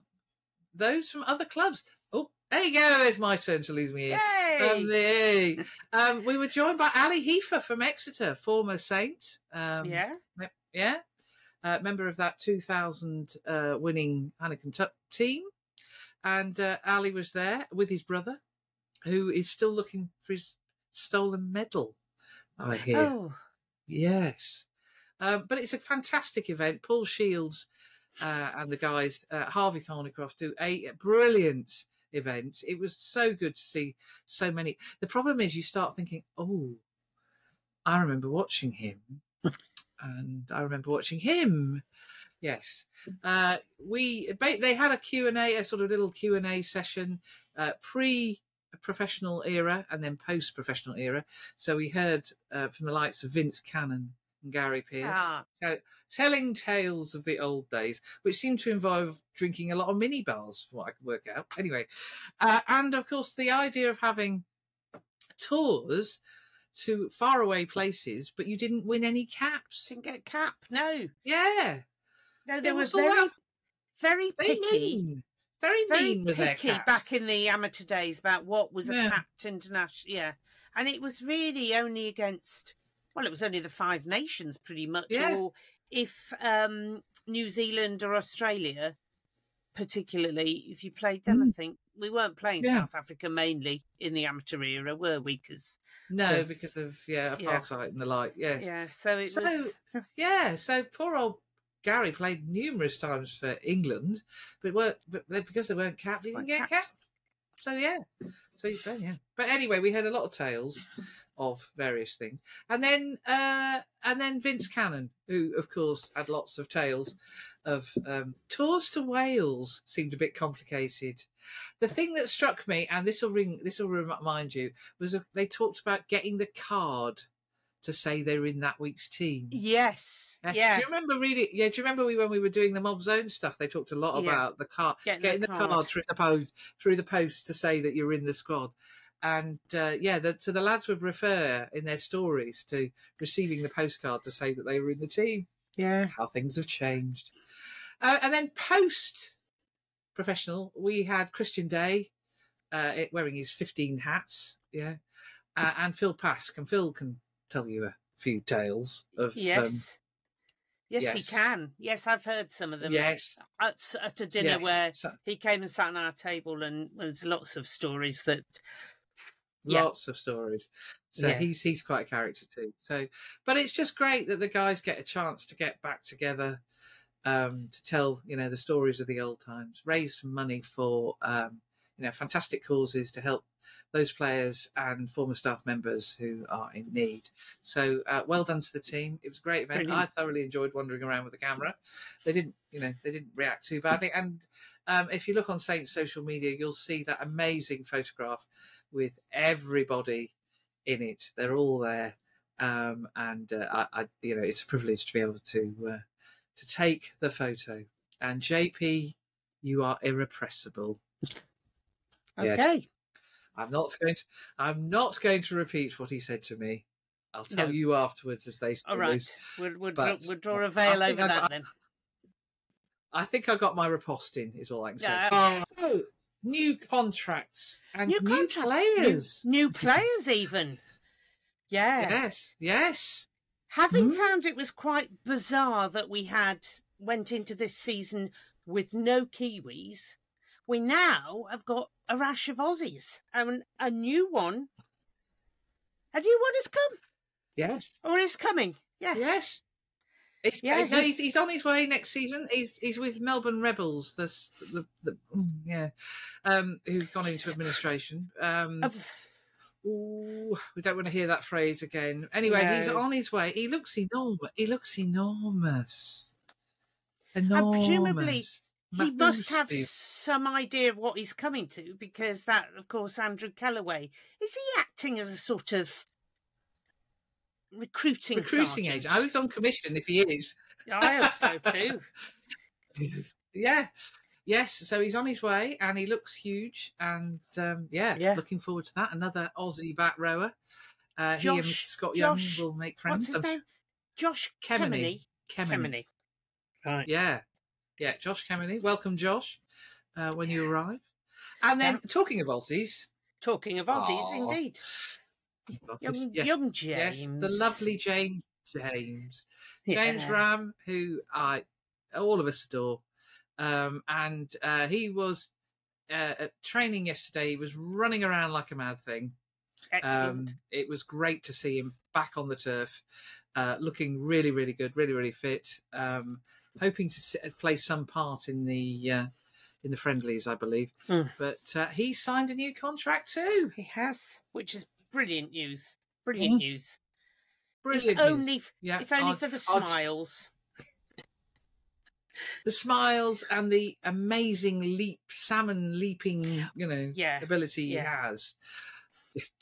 those from other clubs. Oh, there you go. It's my turn to lose me. Yay! Um, [laughs] the- um, we were joined by Ali Hepher from Exeter, former Saint. Um, yeah, yeah. uh, member of that 2000 uh, winning Heineken Cup team. And uh, Ali was there with his brother, who is still looking for his stolen medal, I hear. Oh, Yes. Um, but it's a fantastic event. Paul Shields uh, and the guys, uh, Harvey Thorneycroft, do a brilliant event. It was so good to see so many. The problem is, you start thinking, oh, I remember watching him. [laughs] and I remember watching him. Yes. Uh, we they had a Q&A, a sort of little Q&A session uh, pre professional era and then post professional era. So we heard uh, from the likes of Vince Cannon and Gary Pearce ah, te- telling tales of the old days, which seemed to involve drinking a lot of mini bars, what I could work out. Anyway, uh, and of course, the idea of having tours to faraway places, but you didn't win any caps. didn't get cap. No, Yeah, no, they were was very, very very picky. mean, very, very mean picky back in the amateur days about what was Yeah. a capped international. Yeah, and it was really only against. Well, it was only the five nations, pretty much, Yeah. or if um, New Zealand or Australia, particularly if you played them. I Mm. think we weren't playing Yeah. South Africa mainly in the amateur era, were we? Because no, of- because of yeah yeah. apartheid and the like. Yeah, yeah, so it So- was. Yeah, so poor old Gary played numerous times for England, but weren't but they, because they weren't capped, he didn't get capped. So yeah, so yeah. But anyway, we had a lot of tales of various things, and then uh, and then Vince Cannon, who of course had lots of tales of um, tours to Wales. Seemed a bit complicated. The thing that struck me, and this will ring, this will remind you, was uh, they talked about getting the card to say they're in that week's team. Yes. Yeah. Yeah. Do you remember reading? Yeah. Do you remember we when we were doing the mob zone stuff? They talked a lot Yeah. about the card, Getting getting, the the, card. card. through the post through the post to say that you're in the squad. And uh, yeah, the, so the lads would refer in their stories to receiving the postcard to say that they were in the team. Yeah. How things have changed. Uh, and then post professional, we had Christian Day uh, wearing his 15 hats. Yeah. Uh, and Phil Pask. And Phil can tell you a few tales of. um, Yes. yes, yes. he can. Yes, I've heard some of them. yes. At, at a dinner yes. where So- he came and sat on our table, and there's lots of stories that. Yeah. lots of stories. So Yeah. he's he's quite a character too. So, but it's just great that the guys get a chance to get back together um, to tell you know the stories of the old times, raise some money for um, you know fantastic causes to help those players and former staff members who are in need. So uh, well done to the team. It was a great event. Brilliant. I thoroughly enjoyed wandering around with the camera. They didn't you know they didn't react too badly. And um, if you look on Saints social media, you'll see that amazing photograph with everybody in it. They're all there, um, and uh, I, I, you know, it's a privilege to be able to uh, to take the photo. And JP, you are irrepressible. Yes. I'm not going to. I'm not going to repeat what he said to me. I'll tell No. you afterwards, as they say. All right. We'll, we'll, draw, we'll draw a veil over I- that I- then. I think I got my riposte in. Is all I can say. Yeah. Oh, new contracts and New new, contracts, players. New, new [laughs] players, even. Yeah. Yes, yes. Having Hmm? found it was quite bizarre that we had went into this season with no Kiwis, we now have got a rash of Aussies and a new one. A new one has come, Yes. or is coming. Yes. Yes. It's, Yeah, no, he's, he's on his way next season. He's, he's with Melbourne Rebels, the, the, the mm, yeah, um, who've gone into administration. Um, ooh, we don't want to hear that phrase again. Anyway, he's on his way. He looks enormous. He looks enormous. Enormous. And Enormous. Presumably he must have Massive. some idea of what he's coming to because that, of course, Andrew Kellaway is he acting as a sort of recruiting recruiting sergeant? agent. I was on commission if he is. I hope so too. [laughs] yeah. Yes, so he's on his way and he looks huge and um, yeah, Yeah. looking forward to that. Another Aussie bat rower. Uh, he and Mr. Scott Josh- Young will make friends. What's friends. his name? Josh Kemeny. Kemeny. Kemeny. Kemeny. Right. Yeah, yeah, Josh Kemeny. Welcome, Josh, uh, when you arrive. And then talking of Aussies, Talking of Aussies, Aw. indeed. Young, yes, young James. yes, the lovely James James. James Yeah. Ramm, who I all of us adore, um, and uh, he was uh, at training yesterday. He was running around like a mad thing. Excellent. Um, it was great to see him back on the turf, uh, looking really, really good, really, really fit. Um, hoping to s- play some part in the uh, in the friendlies, I believe. Mm. But uh, he signed a new contract too. he has, which is brilliant news. Brilliant news. Mm-hmm. Brilliant. If news. only, Yeah, if only I'd- for the I'd- smiles. [laughs] the smiles and the amazing leap, salmon leaping, you know, Yeah, ability yeah. he has.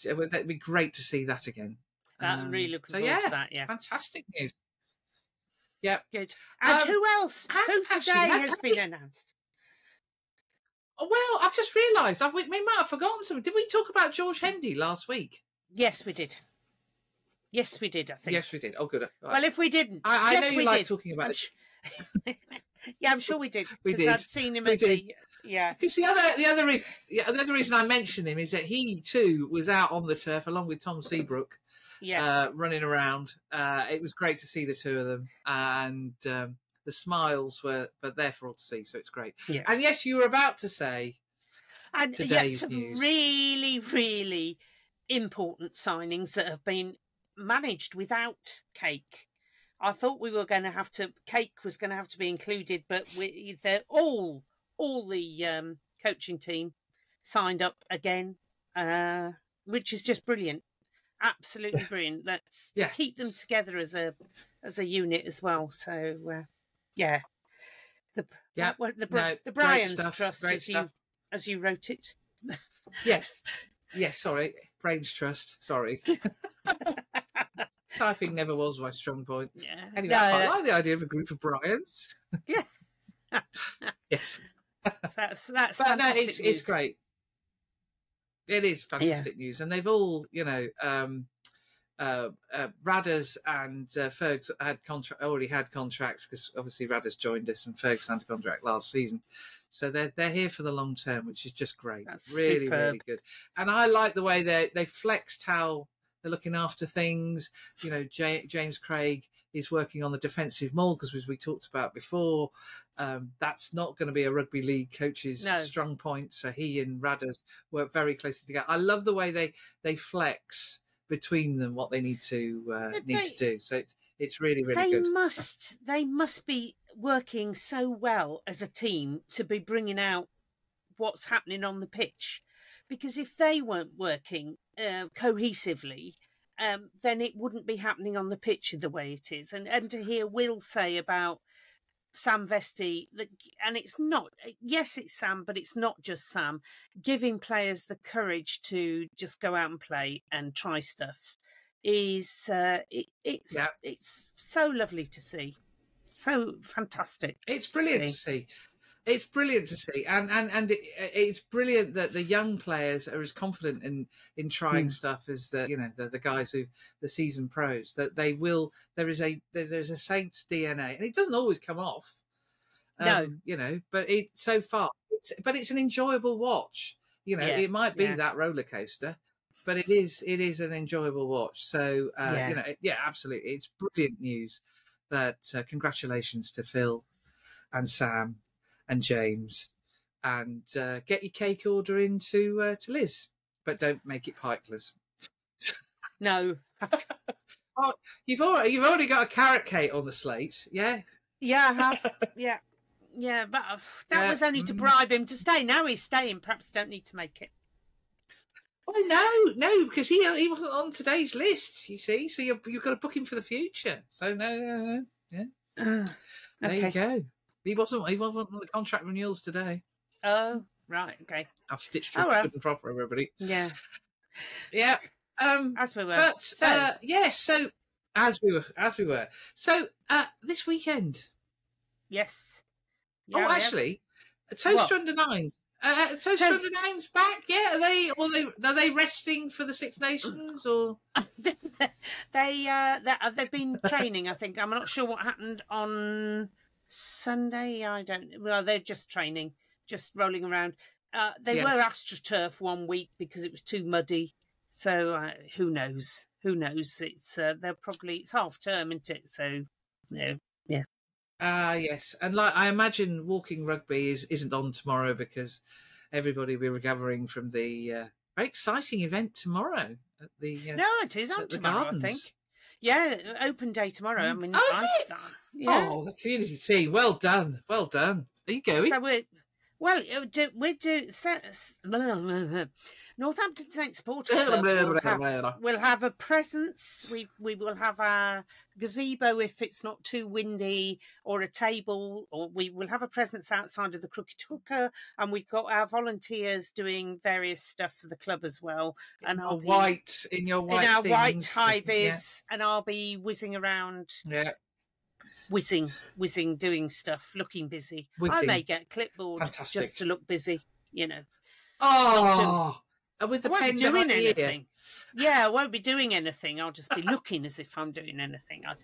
It would- That'd be great to see that again. I'm Um, really looking so forward yeah, to that. Yeah, fantastic news. Yeah. good. And Um, who else? Who today has been announced? Oh, well, I've just realised I've we we might have forgotten something. Did we talk about George Hendy last week? Yes, we did. Yes, we did. I think. Yes, we did. Oh, good. Well, if we didn't, I, I yes, know you we like did. talking about I'm it. sh- [laughs] yeah, I'm sure we did. We did. I'd seen him We at did. the. Yeah, Because the other, the other, is, yeah, the other reason I mention him is that he too was out on the turf along with Tom Seabrook. Yeah. uh, running around. Uh, it was great to see the two of them, and um, the smiles were, were there for all to see. So it's great. Yeah. And yes, you were about to say, and today's yes, news. really, really important signings that have been managed without cake. I thought we were going to have to cake was going to have to be included, but we they're all all the um, coaching team signed up again, uh, which is just brilliant, absolutely brilliant. Let's to Yeah. keep them together as a as a unit as well. So uh, yeah, the Yeah. what- the Bri- No, the great Brian's stuff, Trust great as stuff. you as you wrote it. yes, yes, [laughs] sorry, Brains Trust. Sorry, [laughs] typing never was my strong point. Yeah. Anyway, No, I like the idea of a group of Bryans. Yeah. [laughs] yes, That's that's but no, fantastic it's news. it's great. It is fantastic news, and they've all, you know, um, uh, uh, Radders and uh, Fergs had contract already had contracts because obviously Radders joined us and Fergs signed a contract last season, so they're they're here for the long term, which is just great. That's really, superb. really good. And I like the way they they flexed how they're looking after things. You know, J- James Craig is working on the defensive mold because as we talked about before, um, that's not going to be a rugby league coach's No. strong point. So he and Radders work very closely together. I love the way they they flex between them what they need to uh, But need they- to do. So it's it's really really they good. must they must be working so well as a team to be bringing out what's happening on the pitch because if they weren't working uh, cohesively um, then it wouldn't be happening on the pitch the way it is and and to hear will say about Sam Vesty, and it's not, yes, it's Sam, but it's not just Sam, giving players the courage to just go out and play and try stuff is, uh, it, it's, Yeah. it's so lovely to see. So fantastic. It's brilliant see. to see. It's brilliant to see, and and and it, it's brilliant that the young players are as confident in in trying Mm. stuff as the you know the, the guys who the seasoned pros that they will. There is a there- there's a Saints DNA, and it doesn't always come off. No. Um, you know, but it so far, it's, but it's an enjoyable watch. You know, Yeah, it might be yeah. that roller coaster, but it is it is an enjoyable watch. So uh, Yeah. you know, yeah, absolutely, it's brilliant news. That uh, congratulations to Phil and Sam and James, and uh, get your cake order into uh, to Lis, but don't make it pikeless. No. [laughs] oh, You've already you've already got a carrot cake on the slate, yeah. yeah, I have. [laughs] Yeah. Yeah, but uh, that Yeah, was only to mm. bribe him to stay. Now he's staying. Perhaps don't need to make it. Oh no, no, because he he wasn't on today's list. You see, so you're you've got to book him for the future. So no, no, no. Uh, There you go. He wasn't he wasn't on the contract renewals today. Oh, right. Okay. I've stitched Oh, it well. good and proper, everybody. Yeah. Yeah. Um. As we were. But so, uh, yes, so as we were, as we were, so uh, this weekend. yes. oh, Yeah, yeah. actually, Toast What? under nine. Uh, Toast, Toast- under nine's back. Yeah, are they? Or they are they resting for the Six Nations or? [laughs] they uh they, uh, they've been training i think i'm not sure what happened on sunday i don't well they're just training just rolling around uh they Yes. were astroturf one week because it was too muddy So uh, who knows? Who knows? It's uh, they'll probably it's half term, isn't it? So no, yeah. Ah, yes, and like I imagine, walking rugby is isn't on tomorrow because everybody will be recovering from the uh, very exciting event tomorrow at the. Uh, No, it is on tomorrow. I gardens. think. Yeah, open day tomorrow. I Mm. mean, Oh, is I- it? yeah. Oh, the community. Well done. Well done. Are you going? So we're well, uh, do, we do. se- s- [laughs] Northampton Saints Supporters eh, Club will have, will have a presence. We we will have a gazebo if it's not too windy, or a table, or we will have a presence outside of the Crooked Hooker, and we've got our volunteers doing various stuff for the club as well. And I'll your be white in your white in our white things. [laughs] high vis, and I'll be whizzing around, Yeah, whizzing, whizzing, doing stuff, looking busy. I may get a clipboard Fantastic. just to look busy, you know. Oh, and with I the won't be pen doing behind the ear. anything. Yeah, I won't be doing anything. I'll just be looking as if I'm doing anything. I'd,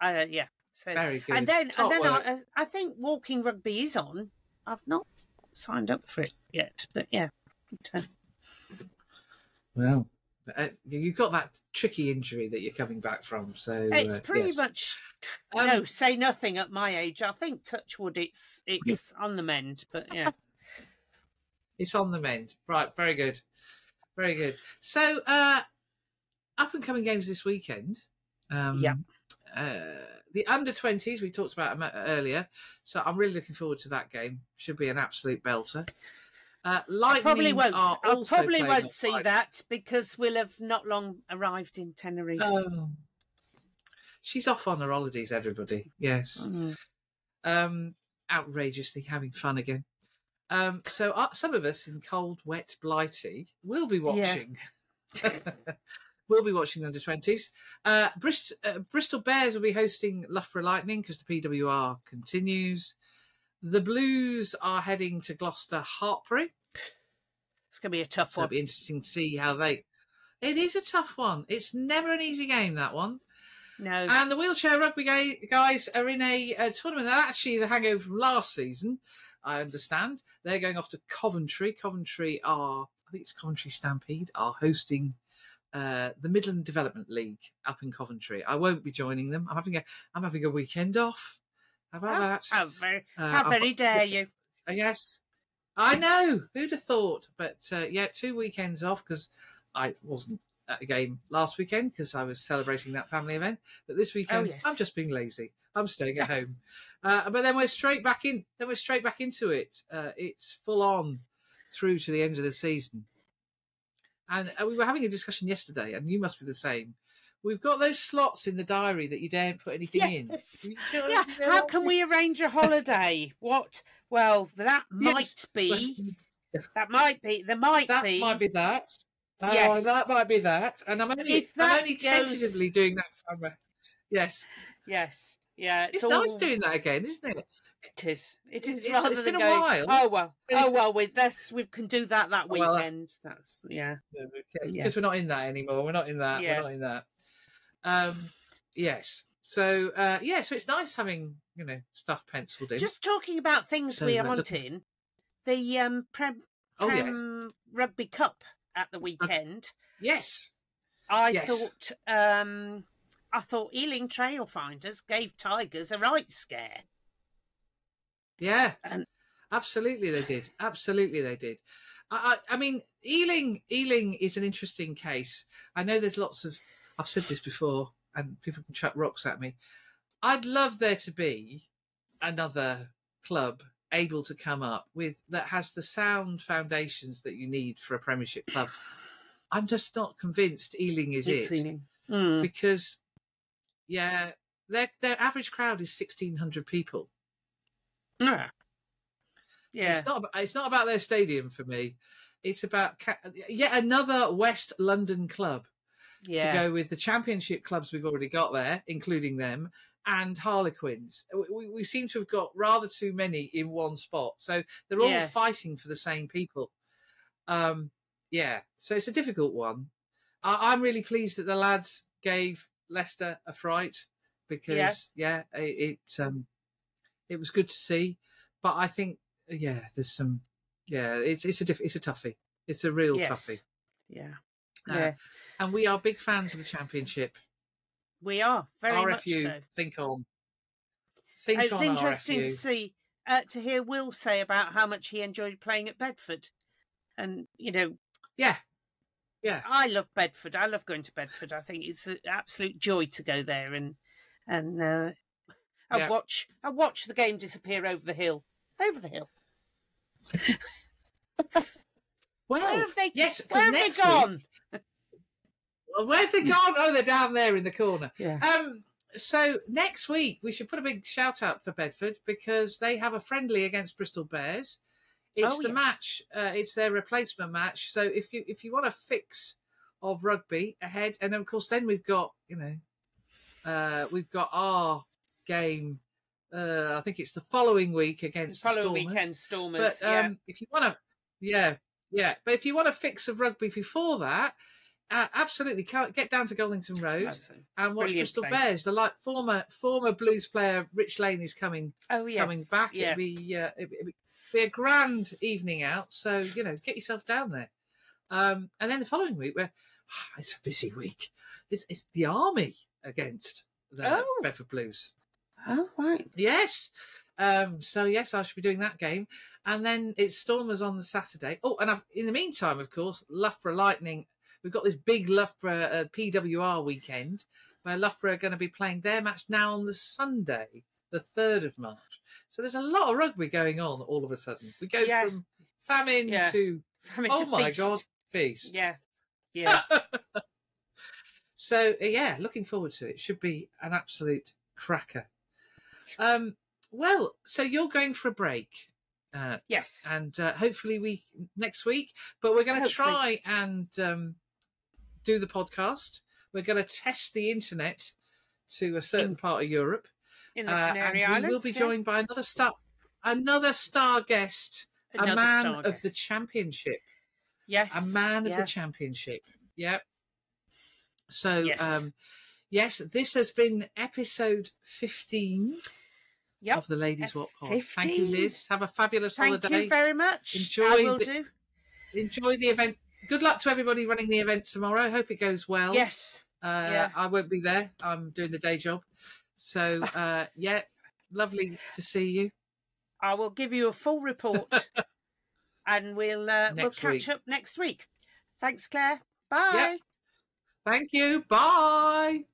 I, uh, yeah. So Very good. and then and Can't then. I, I think walking rugby is on. I've not signed up for it yet, but yeah. Uh, Well, uh, you've got that tricky injury that you're coming back from, so it's uh, pretty yes. much Um, no say nothing at my age. I think touchwood, it's it's on the mend, but yeah. It's on the mend. Right, very good. Very good. So, uh, up and coming games this weekend. Um, Yeah. Uh, the under 20s, we talked about earlier. So, I'm really looking forward to that game. Should be an absolute belter. Uh, I probably won't. I probably won't see that because we'll have not long arrived in Tenerife. Oh. She's off on her holidays, everybody. Yes. Mm. um, outrageously having fun again. Um, so uh, some of us in cold, wet Blighty will be Yeah. watching. [laughs] we'll be watching the under twenties. Uh, Brist- uh, Bristol Bears will be hosting Loughborough Lightning because the PWR continues. The Blues are heading to Gloucester Hartpury. It's going to be a tough So it'll one. be interesting to see how they. It is a tough one. It's never an easy game that one. No, And the wheelchair rugby guys are in a, uh tournament that actually is a hangover from last season. I understand they're going off to Coventry. Coventry are, I think it's Coventry Stampede, are hosting uh, the Midland Development League up in Coventry. I won't be joining them. I'm having a, I'm having a weekend off. How about how, that? how very, Uh, how very dare you? I guess. I know. Who'd have thought? But uh, yeah, two weekends off because I wasn't at a game last weekend because I was celebrating that family event. But this weekend, yes. I'm just being lazy. I'm staying at home. Uh, but then we're straight back in. Then we're straight back into it. Uh, it's full on through to the end of the season. And uh, we were having a discussion yesterday, and you must be the same. We've got those slots in the diary that you daren't put anything in. Yes. Know- Yeah, how can we arrange a holiday? What? Well, that [laughs] might Yes. be. [laughs] That might be. There might that be. might be that. Oh, Yes. that might be that. And I'm only, I'm that only goes- tentatively doing that. For, yes, Yes. Yeah. it's, It's, nice doing that again, isn't it? It is. It is It's- rather it's than been a going. while. Oh well. Oh well. We this we can do that that Well, uh, weekend. That's yeah. Because Yeah. we're not in that anymore. We're not in that. Yeah. We're not in that. Um, yes. So uh, yeah, so it's nice having you know stuff penciled in. Just talking about things So, we uh, aren't look- in. The um Prem, oh yes, Rugby Cup at the weekend. yes. I yes. thought um I thought Ealing Trailfinders gave Tigers a right scare. Yeah, And- absolutely they did. Absolutely they did. I, I, I mean, Ealing, Ealing is an interesting case. I know there's lots of. I've said this before, and people can chuck rocks at me. I'd love there to be another club able to come up with that has the sound foundations that you need for a Premiership club. I'm just not convinced Ealing is It's it Ealing. Mm. because, yeah, their their average crowd is 1,600 people. Yeah. Yeah. It's not. It's not about their stadium for me. It's about ca- yet another West London club Yeah. to go with the Championship clubs we've already got there, including them, and Harlequins. We, we, we seem to have got rather too many in one spot, so they're all Yes. fighting for the same people. Um, yeah, so it's a difficult one. I, I'm really pleased that the lads gave Leicester a fright because yeah, it, it um it was good to see, but I think yeah, there's some yeah, it's it's a diff- it's a toughie. It's a real Yes. toughie. Yeah. Uh, Yeah. And we are big fans of the championship. We are very much RFU, so. think on. Think It's on interesting RFU. to see uh, to hear Will say about how much he enjoyed playing at Bedford, and you know, Yeah. Yeah. I love Bedford. I love going to Bedford. I think it's an absolute joy to go there and and uh, I Yeah. watch I watch the game disappear over the hill, over the hill. [laughs] Well, Where have they? yes, where have they next week- gone? [laughs] Well, where have they gone? Oh, they're down there in the corner. Yeah. Um, so next week we should put a big shout out for Bedford because they have a friendly against Bristol Bears. It's Oh, the yes. match. Uh, it's their replacement match. So if you if you want a fix of rugby ahead, and of course then we've got you know uh, we've got our game. Uh, I think it's the following week against the Following Stormers. weekend, Stormers. But um, if you want to, yeah, yeah. But if you want a fix of rugby before that, uh, absolutely get down to Goldington. Road and watch Bristol place. Bears. The like former former Blues player Rich Lane is coming Oh yes, coming back. Yeah. It'll be uh, it'll be- be a grand evening out. So you know, get yourself down there. Um, and then the following week, where [sighs] it's a busy week. It's, it's the army against the Oh. Bedford Blues. Oh right. Yes. Um, so yes, I should be doing that game, and then it's Stormers on the Saturday. Oh, and I've, in the meantime, of course, Loughborough Lightning. We've got this big Loughborough uh, PWR weekend where Loughborough are going to be playing their match now on the Sunday, the third of March. So there's a lot of rugby going on all of a sudden. We go Yeah. from famine Yeah. to Having oh to my feast. god, feast. Yeah. [laughs] Yeah. So uh, yeah, looking forward to it. Should be an absolute cracker. Um, well, so you're going for a break, uh, yes. and uh, hopefully we next week. But we're going to try and um, do the podcast. We're going to test the internet to a certain In part of Europe, In the uh, Canary and Islands. we will be yeah. joined by another star, another star guest, Another a man star of the championship Yes. a man of the championship. Yep. So, Yes. um, yes, this has been episode 15 Yep. of the Ladies F- What Pod. Thank you, Lis. Have a fabulous Thank holiday. Thank you very much. Enjoy I will the- do. Enjoy the event. Good luck to everybody running the event tomorrow. Hope it goes well. Yes. Uh, yeah. I won't be there. I'm doing the day job. So, uh, yeah, lovely to see you. I will give you a full report, [laughs] and we'll uh, we'll catch week. up next week. Thanks, Claire. Bye. Thank you. Bye.